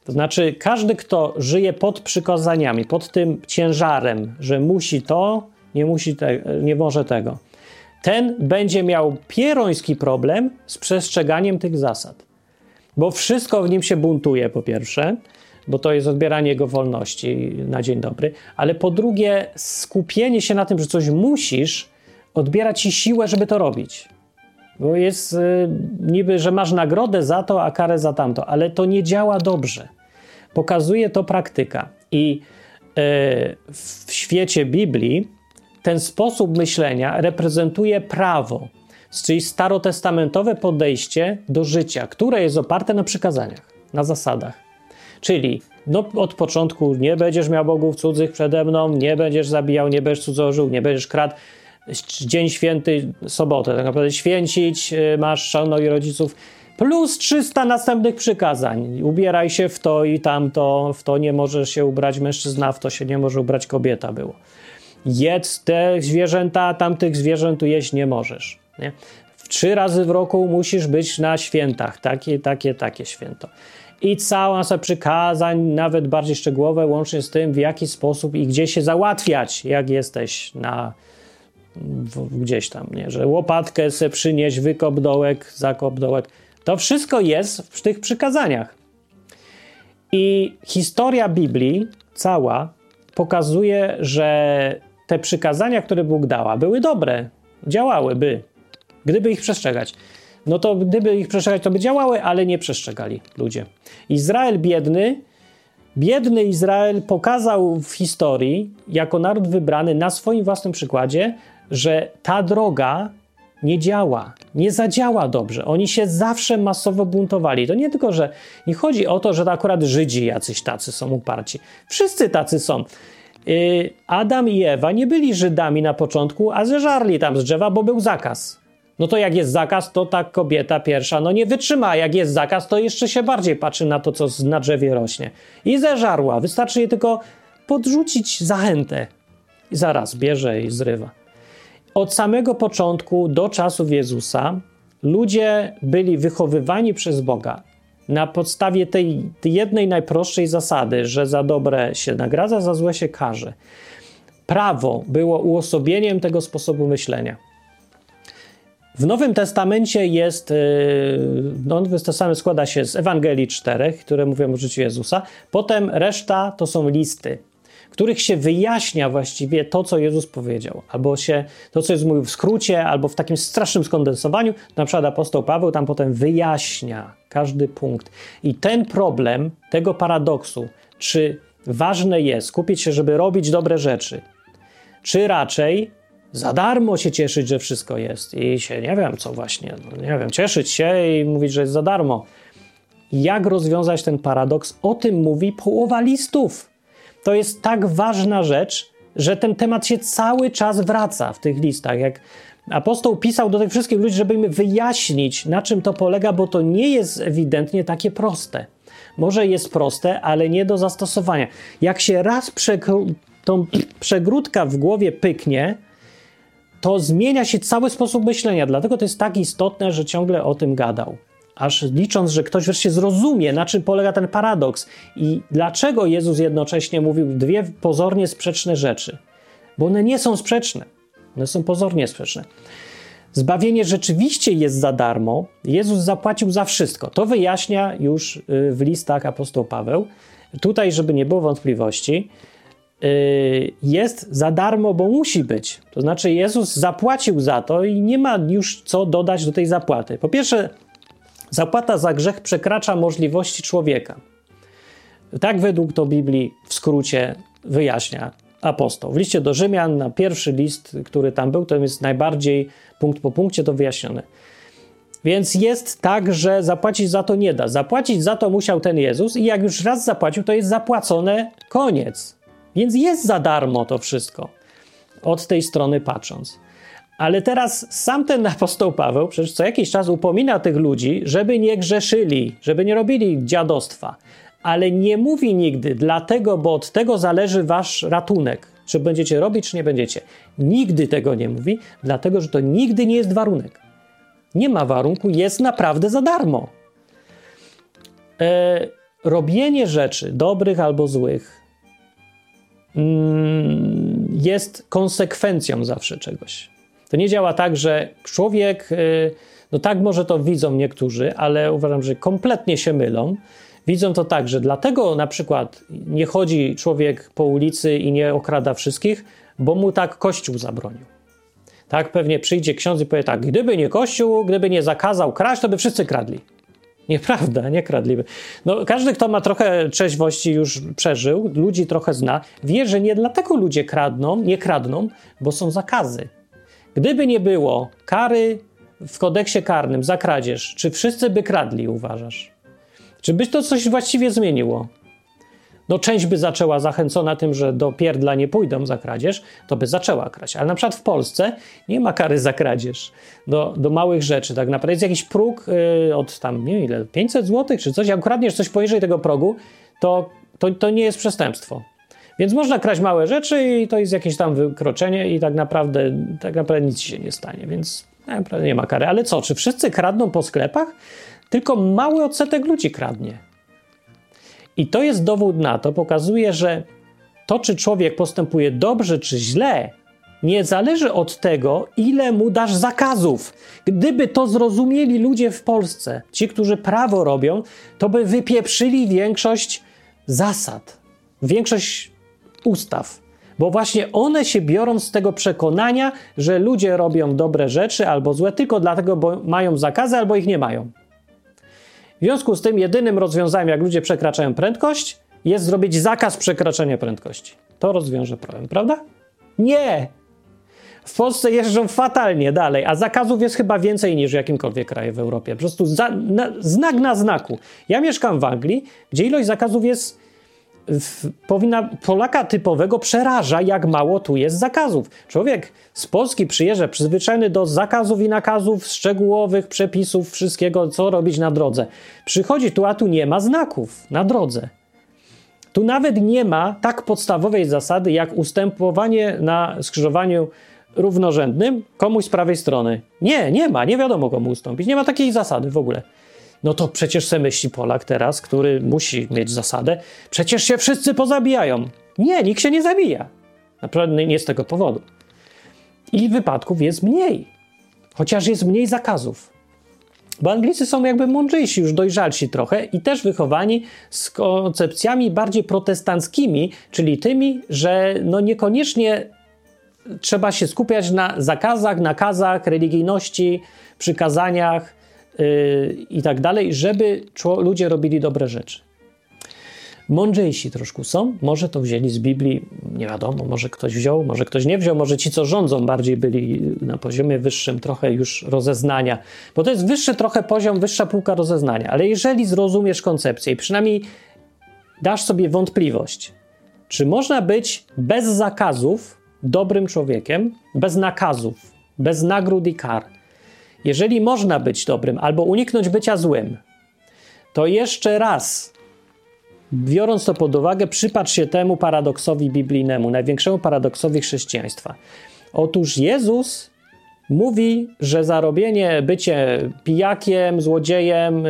To znaczy, każdy, kto żyje pod przykazaniami, pod tym ciężarem, że musi to, nie, musi te, nie może tego, ten będzie miał pieroński problem z przestrzeganiem tych zasad. Bo wszystko w nim się buntuje, po pierwsze, bo to jest odbieranie jego wolności na dzień dobry, ale po drugie, skupienie się na tym, że coś musisz, odbiera ci siłę, żeby to robić. Bo jest y, niby, że masz nagrodę za to, a karę za tamto, ale to nie działa dobrze. Pokazuje to praktyka. I y, w świecie Biblii ten sposób myślenia reprezentuje prawo, czyli starotestamentowe podejście do życia, które jest oparte na przykazaniach, na zasadach. Czyli no, od początku nie będziesz miał bogów cudzych przede mną, nie będziesz zabijał, nie będziesz cudzołożył, nie będziesz kradł. Dzień święty, sobotę, tak naprawdę święcić, y, masz szanować rodziców, plus 300 następnych przykazań. Ubieraj się w to i tamto, w to nie może się ubrać mężczyzna, w to się nie może ubrać kobieta było. Jedz te zwierzęta, tamtych zwierząt tu jeść nie możesz. Nie? Trzy razy w roku musisz być na świętach, takie, takie, takie święto. I cała masa przykazań, nawet bardziej szczegółowe, łącznie z tym, w jaki sposób i gdzie się załatwiać, jak jesteś na w, gdzieś tam, nie? że łopatkę se przynieść, wykop dołek, zakop dołek. To wszystko jest w tych przykazaniach. I historia Biblii cała pokazuje, że te przykazania, które Bóg dała, były dobre, działałyby, gdyby ich przestrzegać. No to gdyby ich przestrzegać, to by działały, ale nie przestrzegali ludzie. Izrael biedny, biedny Izrael pokazał w historii, jako naród wybrany, na swoim własnym przykładzie, że ta droga nie działa, nie zadziała dobrze. Oni się zawsze masowo buntowali. To nie tylko, że nie chodzi o to, że to akurat Żydzi jacyś tacy są uparci. Wszyscy tacy są. Y, Adam i Ewa nie byli Żydami na początku, a zeżarli tam z drzewa, bo był zakaz. No to jak jest zakaz, to ta kobieta pierwsza no nie wytrzyma. Jak jest zakaz, to jeszcze się bardziej patrzy na to, co na drzewie rośnie. I zeżarła. Wystarczy jej tylko podrzucić zachętę. I zaraz bierze i zrywa. Od samego początku do czasów Jezusa ludzie byli wychowywani przez Boga na podstawie tej, jednej najprostszej zasady, że za dobre się nagradza, za złe się karze. Prawo było uosobieniem tego sposobu myślenia. W Nowym Testamencie jest, y, no, Nowy Testament składa się z Ewangelii czterech, które mówią o życiu Jezusa. Potem reszta to są listy, których się wyjaśnia właściwie to, co Jezus powiedział, albo się to, co Jezus mówił w skrócie, albo w takim strasznym skondensowaniu. Na przykład apostoł Paweł tam potem wyjaśnia każdy punkt. I ten problem, tego paradoksu, czy ważne jest skupić się, żeby robić dobre rzeczy, czy raczej za darmo się cieszyć, że wszystko jest i się nie wiem co właśnie, no nie wiem, cieszyć się i mówić, że jest za darmo. Jak rozwiązać ten paradoks? O tym mówi połowa listów. To jest tak ważna rzecz, że ten temat się cały czas wraca w tych listach. Jak apostoł pisał do tych wszystkich ludzi, żeby im wyjaśnić, na czym to polega, bo to nie jest ewidentnie takie proste. Może jest proste, ale nie do zastosowania. Jak się raz tą przegródka w głowie pyknie, to zmienia się cały sposób myślenia. Dlatego to jest tak istotne, że ciągle o tym gadał. Aż licząc, że ktoś wreszcie zrozumie, na czym polega ten paradoks i dlaczego Jezus jednocześnie mówił dwie pozornie sprzeczne rzeczy. Bo one nie są sprzeczne, one są pozornie sprzeczne. Zbawienie rzeczywiście jest za darmo. Jezus zapłacił za wszystko. To wyjaśnia już y, w listach apostoł Paweł. Tutaj, żeby nie było wątpliwości, Y, jest za darmo, bo musi być. To znaczy, Jezus zapłacił za to i nie ma już co dodać do tej zapłaty. Po pierwsze, zapłata za grzech przekracza możliwości człowieka. Tak według to Biblii w skrócie wyjaśnia apostoł. W liście do Rzymian, na pierwszy list, który tam był, to jest najbardziej punkt po punkcie to wyjaśnione. Więc jest tak, że zapłacić za to nie da. Zapłacić za to musiał ten Jezus, i jak już raz zapłacił, to jest zapłacone, koniec. Więc jest za darmo to wszystko, od tej strony patrząc. Ale teraz sam ten apostoł Paweł przecież co jakiś czas upomina tych ludzi, żeby nie grzeszyli, żeby nie robili dziadostwa. Ale nie mówi nigdy, dlatego, bo od tego zależy wasz ratunek, czy będziecie robić, czy nie będziecie. Nigdy tego nie mówi, dlatego, że to nigdy nie jest warunek. Nie ma warunku, jest naprawdę za darmo. E, robienie rzeczy, dobrych albo złych, Mm, jest konsekwencją zawsze czegoś. To nie działa tak, że człowiek, y, no tak może to widzą niektórzy, ale uważam, że kompletnie się mylą. Widzą to tak, że dlatego na przykład nie chodzi człowiek po ulicy i nie okrada wszystkich, bo mu tak Kościół zabronił. Tak, pewnie przyjdzie ksiądz i powie tak, gdyby nie Kościół, gdyby nie zakazał kraść, to by wszyscy kradli. Nieprawda, nie kradliby. No, każdy, kto ma trochę trzeźwości, już przeżył, ludzi trochę zna, wie, że nie dlatego ludzie kradną, nie kradną, bo są zakazy. Gdyby nie było kary w kodeksie karnym za kradzież, czy wszyscy by kradli, uważasz? Czy by to coś właściwie zmieniło? No, część by zaczęła zachęcona tym, że do pierdla nie pójdą za kradzież, to by zaczęła kraść. Ale na przykład w Polsce nie ma kary za kradzież do, do małych rzeczy. Tak naprawdę jest jakiś próg yy, od tam, nie wiem ile, 500 zł czy coś. Jak ukradniesz coś poniżej tego progu, to, to, to nie jest przestępstwo. Więc można kraść małe rzeczy i to jest jakieś tam wykroczenie i tak naprawdę, tak naprawdę nic się nie stanie, więc naprawdę nie ma kary. Ale co, czy wszyscy kradną po sklepach? Tylko mały odsetek ludzi kradnie. I to jest dowód na to, pokazuje, że to, czy człowiek postępuje dobrze czy źle, nie zależy od tego, ile mu dasz zakazów. Gdyby to zrozumieli ludzie w Polsce, ci, którzy prawo robią, to by wypieprzyli większość zasad, większość ustaw. Bo właśnie one się biorą z tego przekonania, że ludzie robią dobre rzeczy albo złe tylko dlatego, bo mają zakazy albo ich nie mają. W związku z tym jedynym rozwiązaniem, jak ludzie przekraczają prędkość, jest zrobić zakaz przekraczania prędkości. To rozwiąże problem, prawda? Nie! W Polsce jeżdżą fatalnie dalej, a zakazów jest chyba więcej niż w jakimkolwiek kraju w Europie. Po prostu za, na, znak na znaku. Ja mieszkam w Anglii, gdzie ilość zakazów jest powinna Polaka typowego przeraża, jak mało tu jest zakazów. Człowiek z Polski przyjeżdża przyzwyczajony do zakazów i nakazów, szczegółowych przepisów, wszystkiego, co robić na drodze. Przychodzi tu, a tu nie ma znaków na drodze. Tu nawet nie ma tak podstawowej zasady, jak ustępowanie na skrzyżowaniu równorzędnym komuś z prawej strony. Nie, nie ma, nie wiadomo komu ustąpić. Nie ma takiej zasady w ogóle. No to przecież se myśli Polak teraz, który musi mieć zasadę, przecież się wszyscy pozabijają. Nie, nikt się nie zabija. Naprawdę nie z tego powodu. I wypadków jest mniej, chociaż jest mniej zakazów. Bo Anglicy są jakby mądrzejsi, już dojrzalsi trochę i też wychowani z koncepcjami bardziej protestanckimi, czyli tymi, że no niekoniecznie trzeba się skupiać na zakazach, nakazach, religijności, przykazaniach, i tak dalej, żeby ludzie robili dobre rzeczy. Mądrzejsi troszkę są, może to wzięli z Biblii, nie wiadomo, może ktoś wziął, może ktoś nie wziął, może ci, co rządzą, bardziej byli na poziomie wyższym trochę już rozeznania, bo to jest wyższy trochę poziom, wyższa półka rozeznania, ale jeżeli zrozumiesz koncepcję i przynajmniej dasz sobie wątpliwość, czy można być bez zakazów dobrym człowiekiem, bez nakazów, bez nagród i kar, jeżeli można być dobrym albo uniknąć bycia złym, to jeszcze raz, biorąc to pod uwagę, przypatrz się temu paradoksowi biblijnemu, największemu paradoksowi chrześcijaństwa. Otóż Jezus mówi, że zarobienie, bycie pijakiem, złodziejem,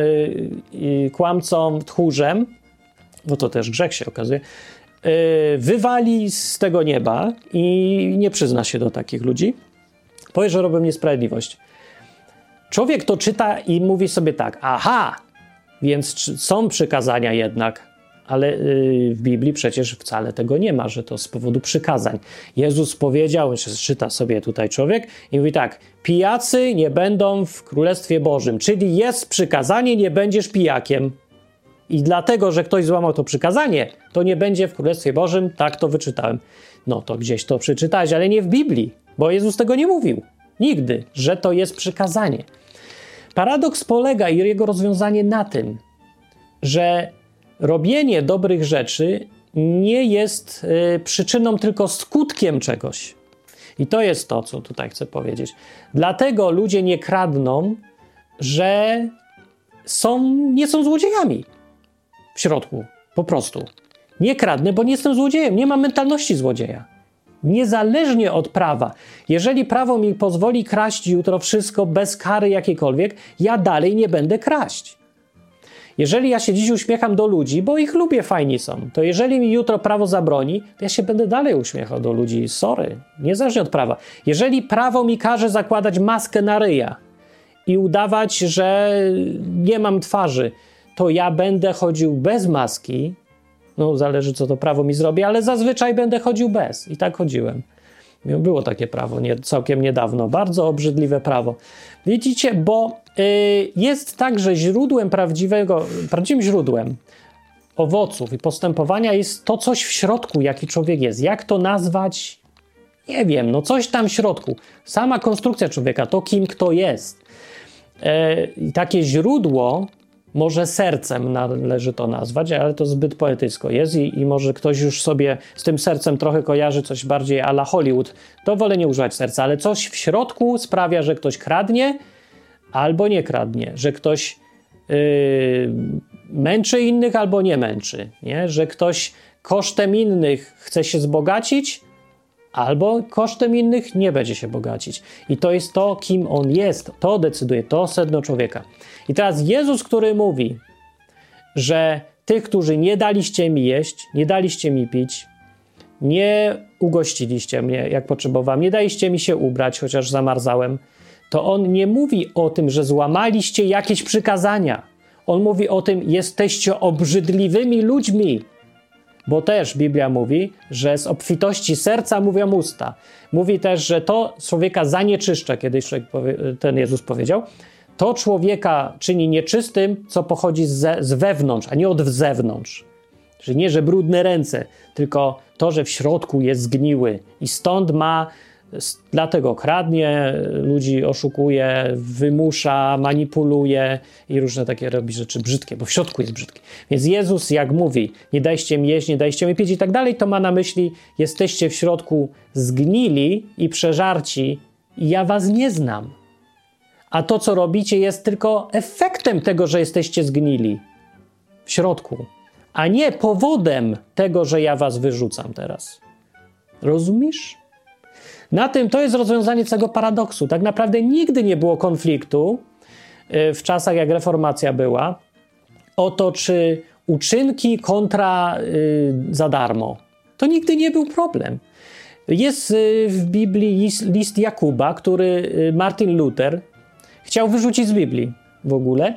yy, kłamcą, tchórzem, bo to też grzech się okazuje, yy, wywali z tego nieba i nie przyzna się do takich ludzi. Powie, że robią niesprawiedliwość. Człowiek to czyta i mówi sobie tak: aha, więc są przykazania jednak, ale yy, w Biblii przecież wcale tego nie ma, że to z powodu przykazań. Jezus powiedział, czyta sobie tutaj człowiek i mówi tak: pijacy nie będą w Królestwie Bożym, czyli jest przykazanie, nie będziesz pijakiem. I dlatego, że ktoś złamał to przykazanie, to nie będzie w Królestwie Bożym, tak to wyczytałem. No to gdzieś to przeczytałeś, ale nie w Biblii, bo Jezus tego nie mówił. Nigdy, że to jest przykazanie. Paradoks polega i jego rozwiązanie na tym, że robienie dobrych rzeczy nie jest y, przyczyną, tylko skutkiem czegoś. I to jest to, co tutaj chcę powiedzieć. Dlatego ludzie nie kradną, że są, nie są złodziejami w środku. Po prostu. Nie kradnę, bo nie jestem złodziejem. Nie mam mentalności złodzieja niezależnie od prawa. Jeżeli prawo mi pozwoli kraść jutro wszystko bez kary jakiejkolwiek, ja dalej nie będę kraść. Jeżeli ja się dziś uśmiecham do ludzi, bo ich lubię, fajni są, to jeżeli mi jutro prawo zabroni, to ja się będę dalej uśmiechał do ludzi. Sorry, niezależnie od prawa. Jeżeli prawo mi każe zakładać maskę na ryja i udawać, że nie mam twarzy, to ja będę chodził bez maski. No, zależy co to prawo mi zrobi, ale zazwyczaj będę chodził bez. I tak chodziłem. Było takie prawo nie, całkiem niedawno, bardzo obrzydliwe prawo. Widzicie, bo y, jest tak, że źródłem prawdziwego, prawdziwym źródłem owoców i postępowania jest to coś w środku, jaki człowiek jest. Jak to nazwać? Nie wiem, no coś tam w środku. Sama konstrukcja człowieka, to kim kto jest. E, I takie źródło może sercem należy to nazwać, ale to zbyt poetycko jest i, i, może ktoś już sobie z tym sercem trochę kojarzy coś bardziej ala Hollywood, to wolę nie używać serca, ale coś w środku sprawia, że ktoś kradnie albo nie kradnie, że ktoś yy, męczy innych albo nie męczy, nie? że ktoś kosztem innych chce się wzbogacić albo kosztem innych nie będzie się bogacić. I to jest to, kim on jest. To decyduje, to sedno człowieka. I teraz Jezus, który mówi, że tych, którzy nie daliście mi jeść, nie daliście mi pić, nie ugościliście mnie, jak potrzebowałem, nie daliście mi się ubrać, chociaż zamarzałem, to on nie mówi o tym, że złamaliście jakieś przykazania. On mówi o tym, jesteście obrzydliwymi ludźmi. Bo też Biblia mówi, że z obfitości serca mówią usta. Mówi też, że to człowieka zanieczyszcza, kiedyś ten Jezus powiedział. To człowieka czyni nieczystym, co pochodzi z, z wewnątrz, a nie od zewnątrz. Czyli nie, że brudne ręce, tylko to, że w środku jest zgniły i stąd ma Dlatego kradnie, ludzi oszukuje, wymusza, manipuluje i różne takie robi rzeczy brzydkie, bo w środku jest brzydkie. Więc Jezus, jak mówi, nie dajcie mi jeść, nie dajcie mi pić i tak dalej, to ma na myśli, jesteście w środku zgnili i przeżarci i ja was nie znam. A to, co robicie, jest tylko efektem tego, że jesteście zgnili w środku, a nie powodem tego, że ja was wyrzucam teraz. Rozumiesz? Na tym to jest rozwiązanie całego paradoksu. Tak naprawdę nigdy nie było konfliktu y, w czasach, jak reformacja była, o to, czy uczynki kontra y, za darmo. To nigdy nie był problem. Jest y, w Biblii list Jakuba, który Martin Luther chciał wyrzucić z Biblii w ogóle,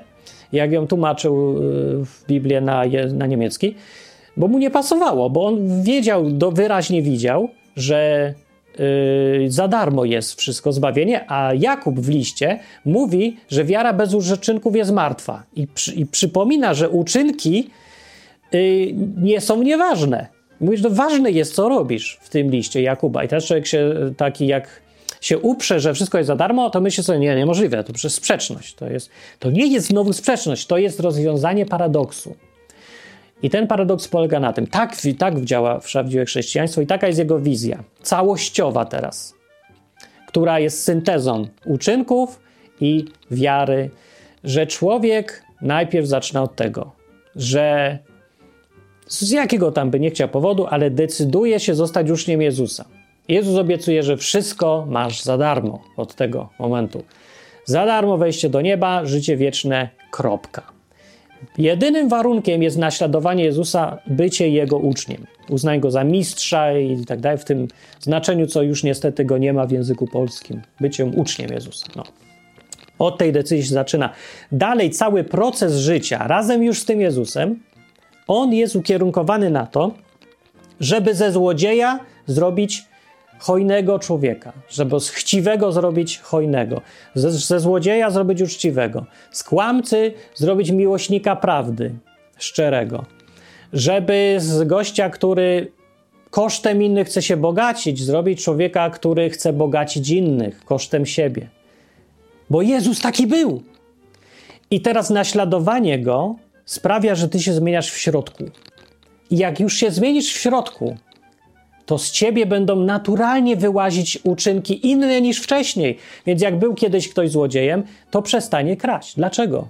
jak ją tłumaczył w Biblię na, na niemiecki, bo mu nie pasowało, bo on wiedział, do, wyraźnie widział, że Yy, za darmo jest wszystko zbawienie, a Jakub w liście mówi, że wiara bez uczynków jest martwa i, przy, i przypomina, że uczynki yy, nie są nieważne. Mówisz, że ważne jest, co robisz w tym liście Jakuba. I teraz człowiek się taki jak się uprze, że wszystko jest za darmo, to myśli sobie, nie, niemożliwe, to przez sprzeczność. To, jest, to nie jest znowu sprzeczność, to jest rozwiązanie paradoksu. I ten paradoks polega na tym, tak, tak działa prawdziwe chrześcijaństwo i taka jest jego wizja, całościowa teraz, która jest syntezą uczynków i wiary, że człowiek najpierw zaczyna od tego, że z jakiego tam by nie chciał powodu, ale decyduje się zostać uczniem Jezusa. Jezus obiecuje, że wszystko masz za darmo od tego momentu. Za darmo wejście do nieba, życie wieczne, kropka. Jedynym warunkiem jest naśladowanie Jezusa, bycie Jego uczniem. Uznaj Go za mistrza i tak dalej, w tym znaczeniu, co już niestety go nie ma w języku polskim. Byciem uczniem Jezusa. No. Od tej decyzji się zaczyna. Dalej cały proces życia razem już z tym Jezusem, on jest ukierunkowany na to, żeby ze złodzieja zrobić hojnego człowieka, żeby z chciwego zrobić hojnego, ze, ze złodzieja zrobić uczciwego, z kłamcy zrobić miłośnika prawdy, szczerego, żeby z gościa, który kosztem innych chce się bogacić, zrobić człowieka, który chce bogacić innych kosztem siebie. Bo Jezus taki był. I teraz naśladowanie go sprawia, że ty się zmieniasz w środku. I jak już się zmienisz w środku, to z ciebie będą naturalnie wyłazić uczynki inne niż wcześniej. Więc jak był kiedyś ktoś złodziejem, to przestanie kraść. Dlaczego?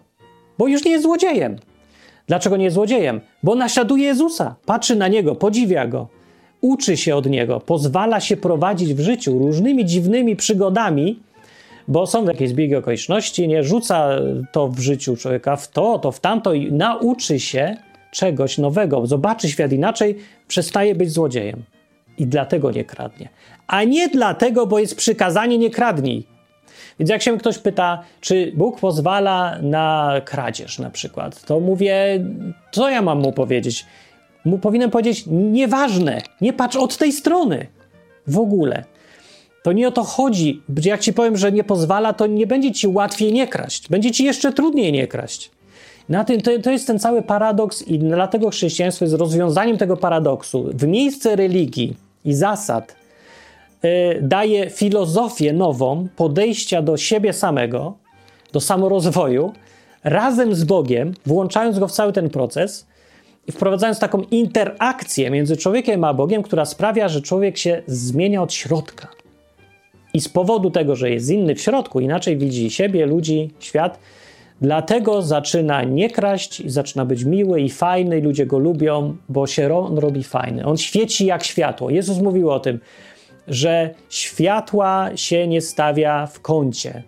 Bo już nie jest złodziejem. Dlaczego nie jest złodziejem? Bo naśladuje Jezusa, patrzy na niego, podziwia go, uczy się od niego, pozwala się prowadzić w życiu różnymi dziwnymi przygodami, bo są jakieś zbiegi okoliczności, nie rzuca to w życiu człowieka w to, to w tamto i nauczy się czegoś nowego, zobaczy świat inaczej, przestaje być złodziejem. I dlatego nie kradnie. A nie dlatego, bo jest przykazanie nie kradnij. Więc jak się ktoś pyta, czy Bóg pozwala na kradzież na przykład, to mówię, co ja mam mu powiedzieć? Mu powinienem powiedzieć, nieważne, nie patrz od tej strony w ogóle. To nie o to chodzi. Jak ci powiem, że nie pozwala, to nie będzie ci łatwiej nie kraść. Będzie ci jeszcze trudniej nie kraść. Na tym, to, to jest ten cały paradoks, i dlatego chrześcijaństwo jest rozwiązaniem tego paradoksu. W miejsce religii i zasad y, daje filozofię nową, podejścia do siebie samego, do samorozwoju, razem z Bogiem, włączając go w cały ten proces i wprowadzając taką interakcję między człowiekiem a Bogiem, która sprawia, że człowiek się zmienia od środka. I z powodu tego, że jest inny w środku, inaczej widzi siebie, ludzi, świat, dlatego zaczyna nie kraść, zaczyna być miły i fajny, i ludzie go lubią, bo się on robi fajny. On świeci jak światło. Jezus mówił o tym, że światła się nie stawia w kącie,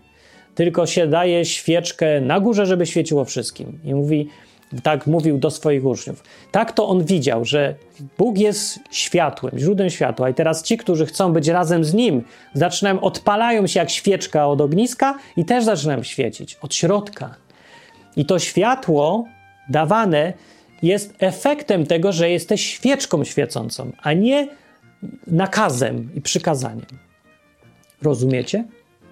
tylko się daje świeczkę na górze, żeby świeciło wszystkim. I mówi, tak mówił do swoich uczniów. Tak to on widział, że Bóg jest światłem, źródłem światła, i teraz ci, którzy chcą być razem z nim, zaczynają, odpalają się jak świeczka od ogniska i też zaczynają świecić od środka. I to światło dawane jest efektem tego, że jesteś świeczką świecącą, a nie nakazem i przykazaniem. Rozumiecie?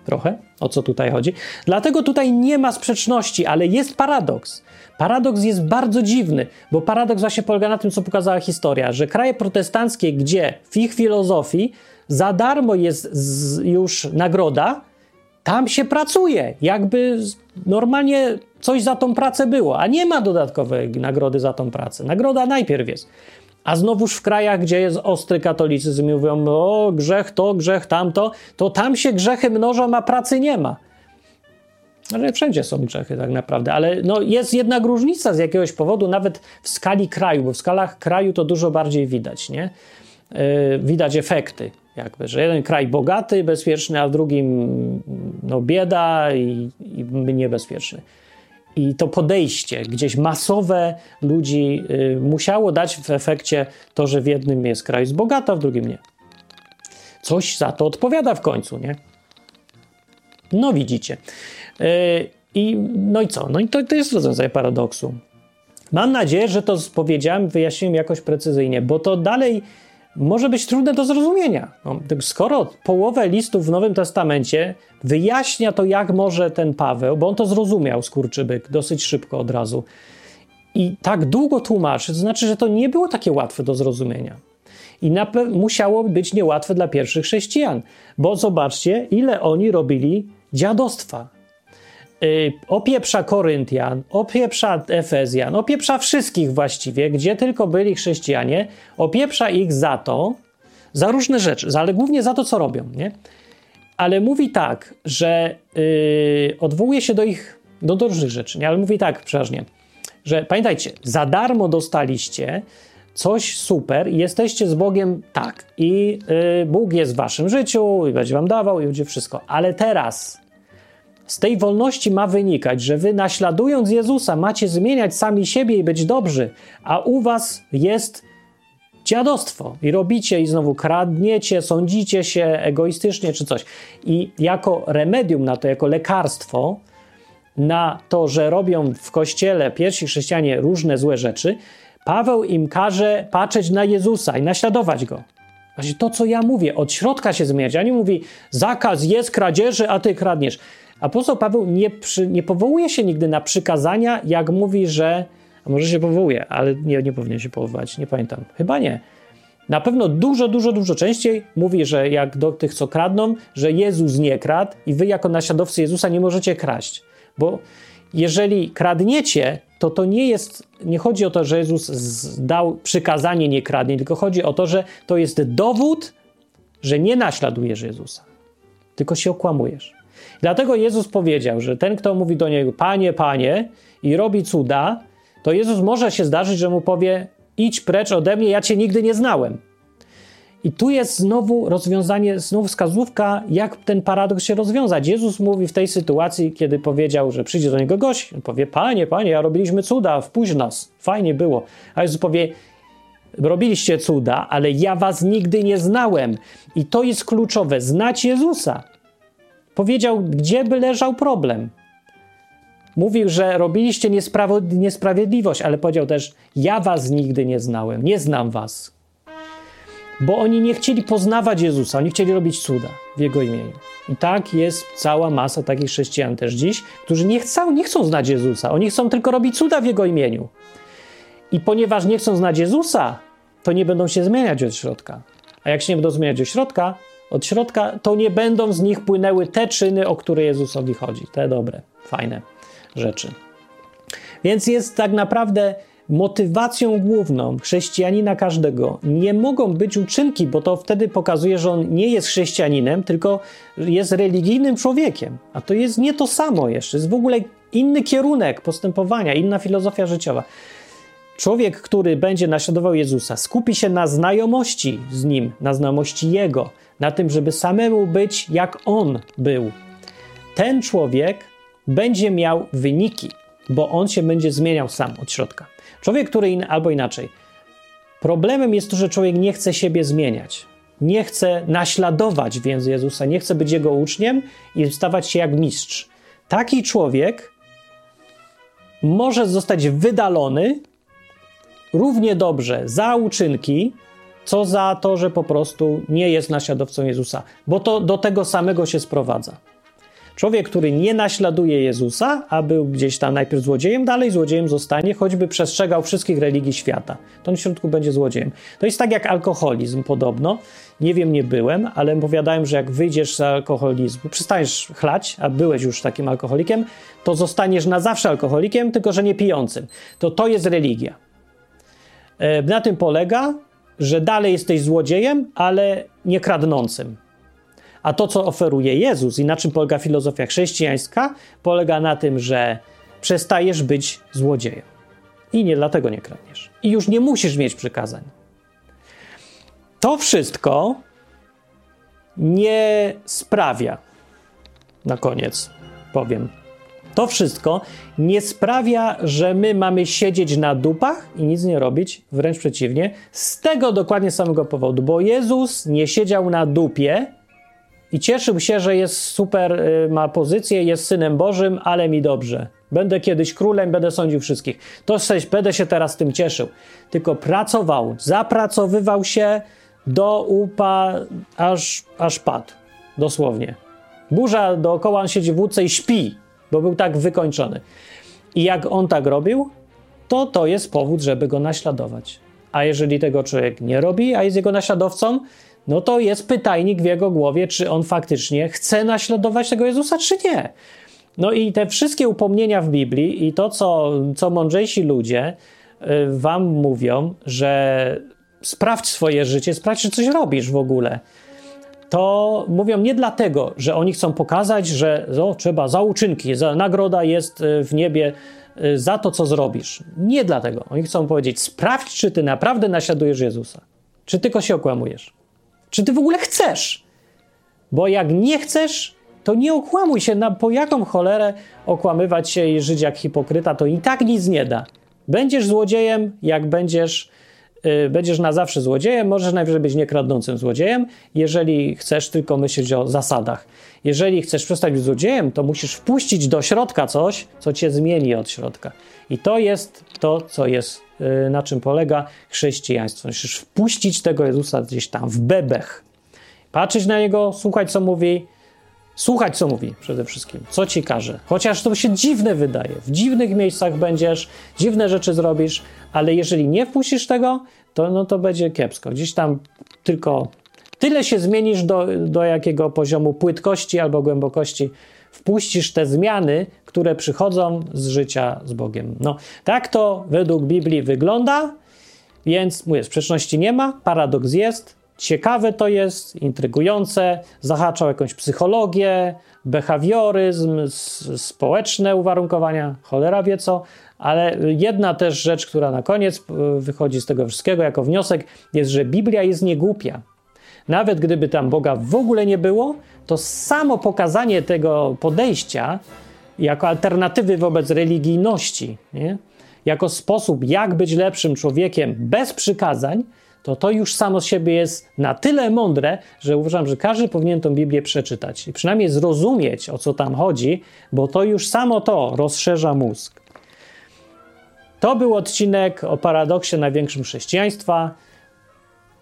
Trochę o co tutaj chodzi. Dlatego tutaj nie ma sprzeczności, ale jest paradoks. Paradoks jest bardzo dziwny, bo paradoks właśnie polega na tym, co pokazała historia, że kraje protestanckie, gdzie w ich filozofii za darmo jest już nagroda, tam się pracuje, jakby normalnie coś za tą pracę było, a nie ma dodatkowej nagrody za tą pracę. Nagroda najpierw jest. A znowuż w krajach, gdzie jest ostry katolicyzm, mówią, o grzech to, grzech tamto, to tam się grzechy mnożą, a pracy nie ma. Ale wszędzie są grzechy tak naprawdę, ale no jest jednak różnica z jakiegoś powodu, nawet w skali kraju, bo w skalach kraju to dużo bardziej widać, nie? Yy, widać efekty, jakby, że jeden kraj bogaty, bezpieczny, a w drugim no, bieda i, i niebezpieczny. I to podejście gdzieś masowe ludzi y, musiało dać w efekcie to, że w jednym jest kraj bogata, w drugim nie. Coś za to odpowiada w końcu, nie? No widzicie. Y, I, no i co? No i to, to jest rozwiązanie paradoksu. Mam nadzieję, że to powiedziałem, wyjaśniłem jakoś precyzyjnie, bo to dalej może być trudne do zrozumienia. No, skoro połowę listów w Nowym Testamencie wyjaśnia to, jak może ten Paweł, bo on to zrozumiał, skurczybyk, dosyć szybko od razu, i tak długo tłumaczy, to znaczy, że to nie było takie łatwe do zrozumienia. I musiało być niełatwe dla pierwszych chrześcijan, bo zobaczcie, ile oni robili dziadostwa. Yy, opieprza Koryntian, opieprza Efezjan, opieprza wszystkich właściwie, gdzie tylko byli chrześcijanie, opieprza ich za to, za różne rzeczy, ale głównie za to, co robią, nie? Ale mówi tak, że yy, odwołuje się do ich, do, do różnych rzeczy, nie? Ale mówi tak przeważnie, że pamiętajcie, za darmo dostaliście coś super i jesteście z Bogiem tak i yy, Bóg jest w waszym życiu i będzie wam dawał i będzie wszystko, ale teraz z tej wolności ma wynikać, że wy naśladując Jezusa macie zmieniać sami siebie i być dobrzy, a u was jest dziadostwo i robicie i znowu kradniecie, sądzicie się egoistycznie czy coś. I jako remedium na to, jako lekarstwo na to, że robią w kościele pierwsi chrześcijanie różne złe rzeczy, Paweł im każe patrzeć na Jezusa i naśladować go. Właśnie to, co ja mówię, od środka się zmieniać. A nie mówi, zakaz jest kradzieży, a ty kradniesz. Apostoł Paweł nie, przy, nie powołuje się nigdy na przykazania, jak mówi, że. A może się powołuje, ale nie, nie powinien się powoływać, nie pamiętam. Chyba nie. Na pewno dużo, dużo, dużo częściej mówi, że jak do tych, co kradną, że Jezus nie kradł i wy jako naśladowcy Jezusa nie możecie kraść. Bo jeżeli kradniecie, to to nie jest, nie chodzi o to, że Jezus dał przykazanie nie kradnij, tylko chodzi o to, że to jest dowód, że nie naśladujesz Jezusa, tylko się okłamujesz. Dlatego Jezus powiedział, że ten, kto mówi do niego, Panie, Panie, i robi cuda, to Jezus może się zdarzyć, że mu powie, idź precz ode mnie, ja cię nigdy nie znałem. I tu jest znowu rozwiązanie, znowu wskazówka, jak ten paradoks się rozwiązać. Jezus mówi w tej sytuacji, kiedy powiedział, że przyjdzie do niego gość, powie: Panie, panie, ja robiliśmy cuda, wpuść nas, fajnie było. A Jezus powie: Robiliście cuda, ale ja was nigdy nie znałem. I to jest kluczowe znać Jezusa. Powiedział, gdzie by leżał problem. Mówił, że robiliście niesprawiedliwość, ale powiedział też: Ja was nigdy nie znałem, nie znam was bo oni nie chcieli poznawać Jezusa, oni chcieli robić cuda w Jego imieniu. I tak jest cała masa takich chrześcijan też dziś, którzy nie chcą, nie chcą znać Jezusa, oni chcą tylko robić cuda w Jego imieniu. I ponieważ nie chcą znać Jezusa, to nie będą się zmieniać od środka. A jak się nie będą zmieniać od środka, od środka, to nie będą z nich płynęły te czyny, o które Jezusowi chodzi. Te dobre, fajne rzeczy. Więc jest tak naprawdę motywacją główną chrześcijanina każdego nie mogą być uczynki, bo to wtedy pokazuje, że on nie jest chrześcijaninem, tylko jest religijnym człowiekiem. A to jest nie to samo jeszcze, jest w ogóle inny kierunek postępowania, inna filozofia życiowa. Człowiek, który będzie naśladował Jezusa, skupi się na znajomości z nim, na znajomości Jego, na tym, żeby samemu być jak On był. Ten człowiek będzie miał wyniki, bo on się będzie zmieniał sam od środka. Człowiek, który in, albo inaczej. Problemem jest to, że człowiek nie chce siebie zmieniać. Nie chce naśladować więc Jezusa, nie chce być jego uczniem i stawać się jak mistrz. Taki człowiek może zostać wydalony równie dobrze za uczynki, co za to, że po prostu nie jest naśladowcą Jezusa, bo to do tego samego się sprowadza. Człowiek, który nie naśladuje Jezusa, a był gdzieś tam najpierw złodziejem, dalej złodziejem zostanie, choćby przestrzegał wszystkich religii świata. To w środku będzie złodziejem. To jest tak jak alkoholizm podobno. Nie wiem, nie byłem, ale powiadałem, że jak wyjdziesz z alkoholizmu, przestaniesz chlać, a byłeś już takim alkoholikiem, to zostaniesz na zawsze alkoholikiem, tylko że nie pijącym. To to jest religia. E, na tym polega, że dalej jesteś złodziejem, ale nie kradnącym. A to, co oferuje Jezus i na czym polega filozofia chrześcijańska, polega na tym, że przestajesz być złodziejem. I nie dlatego nie kradniesz. I już nie musisz mieć przykazań. To wszystko nie sprawia, na koniec powiem, to wszystko nie sprawia, że my mamy siedzieć na dupach i nic nie robić, wręcz przeciwnie, z tego dokładnie samego powodu, bo Jezus nie siedział na dupie, i cieszył się, że jest super, y, ma pozycję, jest synem Bożym, ale mi dobrze. Będę kiedyś królem, będę sądził wszystkich. To coś, będę się teraz tym cieszył. Tylko pracował, zapracowywał się do upa, aż, aż padł. Dosłownie. Burza dookoła, on siedzi w łódce i śpi, bo był tak wykończony. I jak on tak robił, to to jest powód, żeby go naśladować. A jeżeli tego człowiek nie robi, a jest jego naśladowcą, no to jest pytajnik w jego głowie, czy on faktycznie chce naśladować tego Jezusa, czy nie. No i te wszystkie upomnienia w Biblii i to, co, co mądrzejsi ludzie y, wam mówią, że sprawdź swoje życie, sprawdź, czy coś robisz w ogóle. To mówią nie dlatego, że oni chcą pokazać, że o, trzeba za uczynki, za, nagroda jest y, w niebie y, za to, co zrobisz. Nie dlatego. Oni chcą powiedzieć, sprawdź, czy ty naprawdę naśladujesz Jezusa, czy tylko się okłamujesz. Czy ty w ogóle chcesz? Bo jak nie chcesz, to nie okłamuj się, na, po jaką cholerę okłamywać się i żyć jak hipokryta, to i tak nic nie da. Będziesz złodziejem, jak będziesz, będziesz na zawsze złodziejem, możesz najwyżej być niekradnącym złodziejem, jeżeli chcesz tylko myśleć o zasadach. Jeżeli chcesz przestać być złodziejem, to musisz wpuścić do środka coś, co cię zmieni od środka. I to jest to, co jest Y, na czym polega chrześcijaństwo. Musisz wpuścić tego Jezusa gdzieś tam w bebech, patrzeć na Niego, słuchać, co mówi, słuchać, co mówi przede wszystkim, co ci każe. Chociaż to się dziwne wydaje. W dziwnych miejscach będziesz, dziwne rzeczy zrobisz, ale jeżeli nie wpuścisz tego, to, no, to będzie kiepsko. Gdzieś tam tylko tyle się zmienisz do, do jakiego poziomu płytkości albo głębokości wpuścisz te zmiany, które przychodzą z życia z Bogiem. No, tak to według Biblii wygląda, więc mówię, sprzeczności nie ma, paradoks jest, ciekawe to jest, intrygujące, zahacza o jakąś psychologię, behawioryzm, społeczne uwarunkowania, cholera wie co, ale jedna też rzecz, która na koniec e, wychodzi z tego wszystkiego jako wniosek, jest, że Biblia jest niegłupia. nawet gdyby tam Boga w ogóle nie było, to samo pokazanie tego podejścia jako alternatywy wobec religijności, nie? jako sposób, jak być lepszym człowiekiem bez przykazań, to to już samo z siebie jest na tyle mądre, że uważam, że każdy powinien tą Biblię przeczytać i przynajmniej zrozumieć, o co tam chodzi, bo to już samo to rozszerza mózg. To był odcinek o paradoksie największym chrześcijaństwa.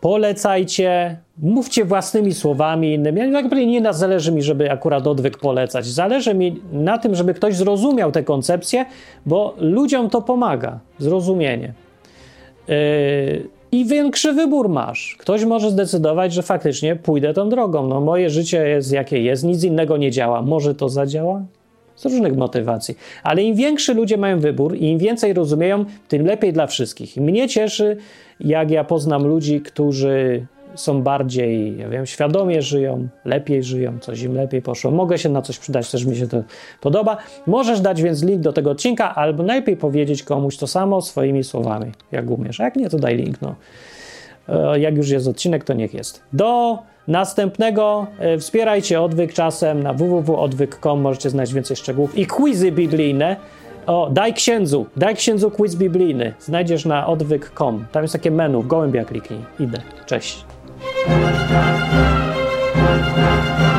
Polecajcie, mówcie własnymi słowami innymi. Jakby nie na zależy mi, żeby akurat odwyk polecać. Zależy mi na tym, żeby ktoś zrozumiał tę koncepcję, bo ludziom to pomaga. Zrozumienie. Yy, I większy wybór masz. Ktoś może zdecydować, że faktycznie pójdę tą drogą. No, moje życie jest jakie jest, nic innego nie działa. Może to zadziała? Z różnych motywacji. Ale im większy ludzie mają wybór i im więcej rozumieją, tym lepiej dla wszystkich. I mnie cieszy, jak ja poznam ludzi, którzy są bardziej, ja wiem, świadomie żyją, lepiej żyją, coś im lepiej poszło. Mogę się na coś przydać, też mi się to podoba. Możesz dać więc link do tego odcinka, albo najlepiej powiedzieć komuś to samo swoimi słowami, jak umiesz. Jak nie, to daj link. No. E, jak już jest odcinek, to niech jest. Do następnego e, wspierajcie odwyk czasem na www.odwyk.com możecie znaleźć więcej szczegółów i quizy biblijne. O, daj księdzu, daj księdzu quiz biblijny. Znajdziesz na odwyk.com. Tam jest takie menu, w gołębia kliknij. Idę. Cześć. Thank you.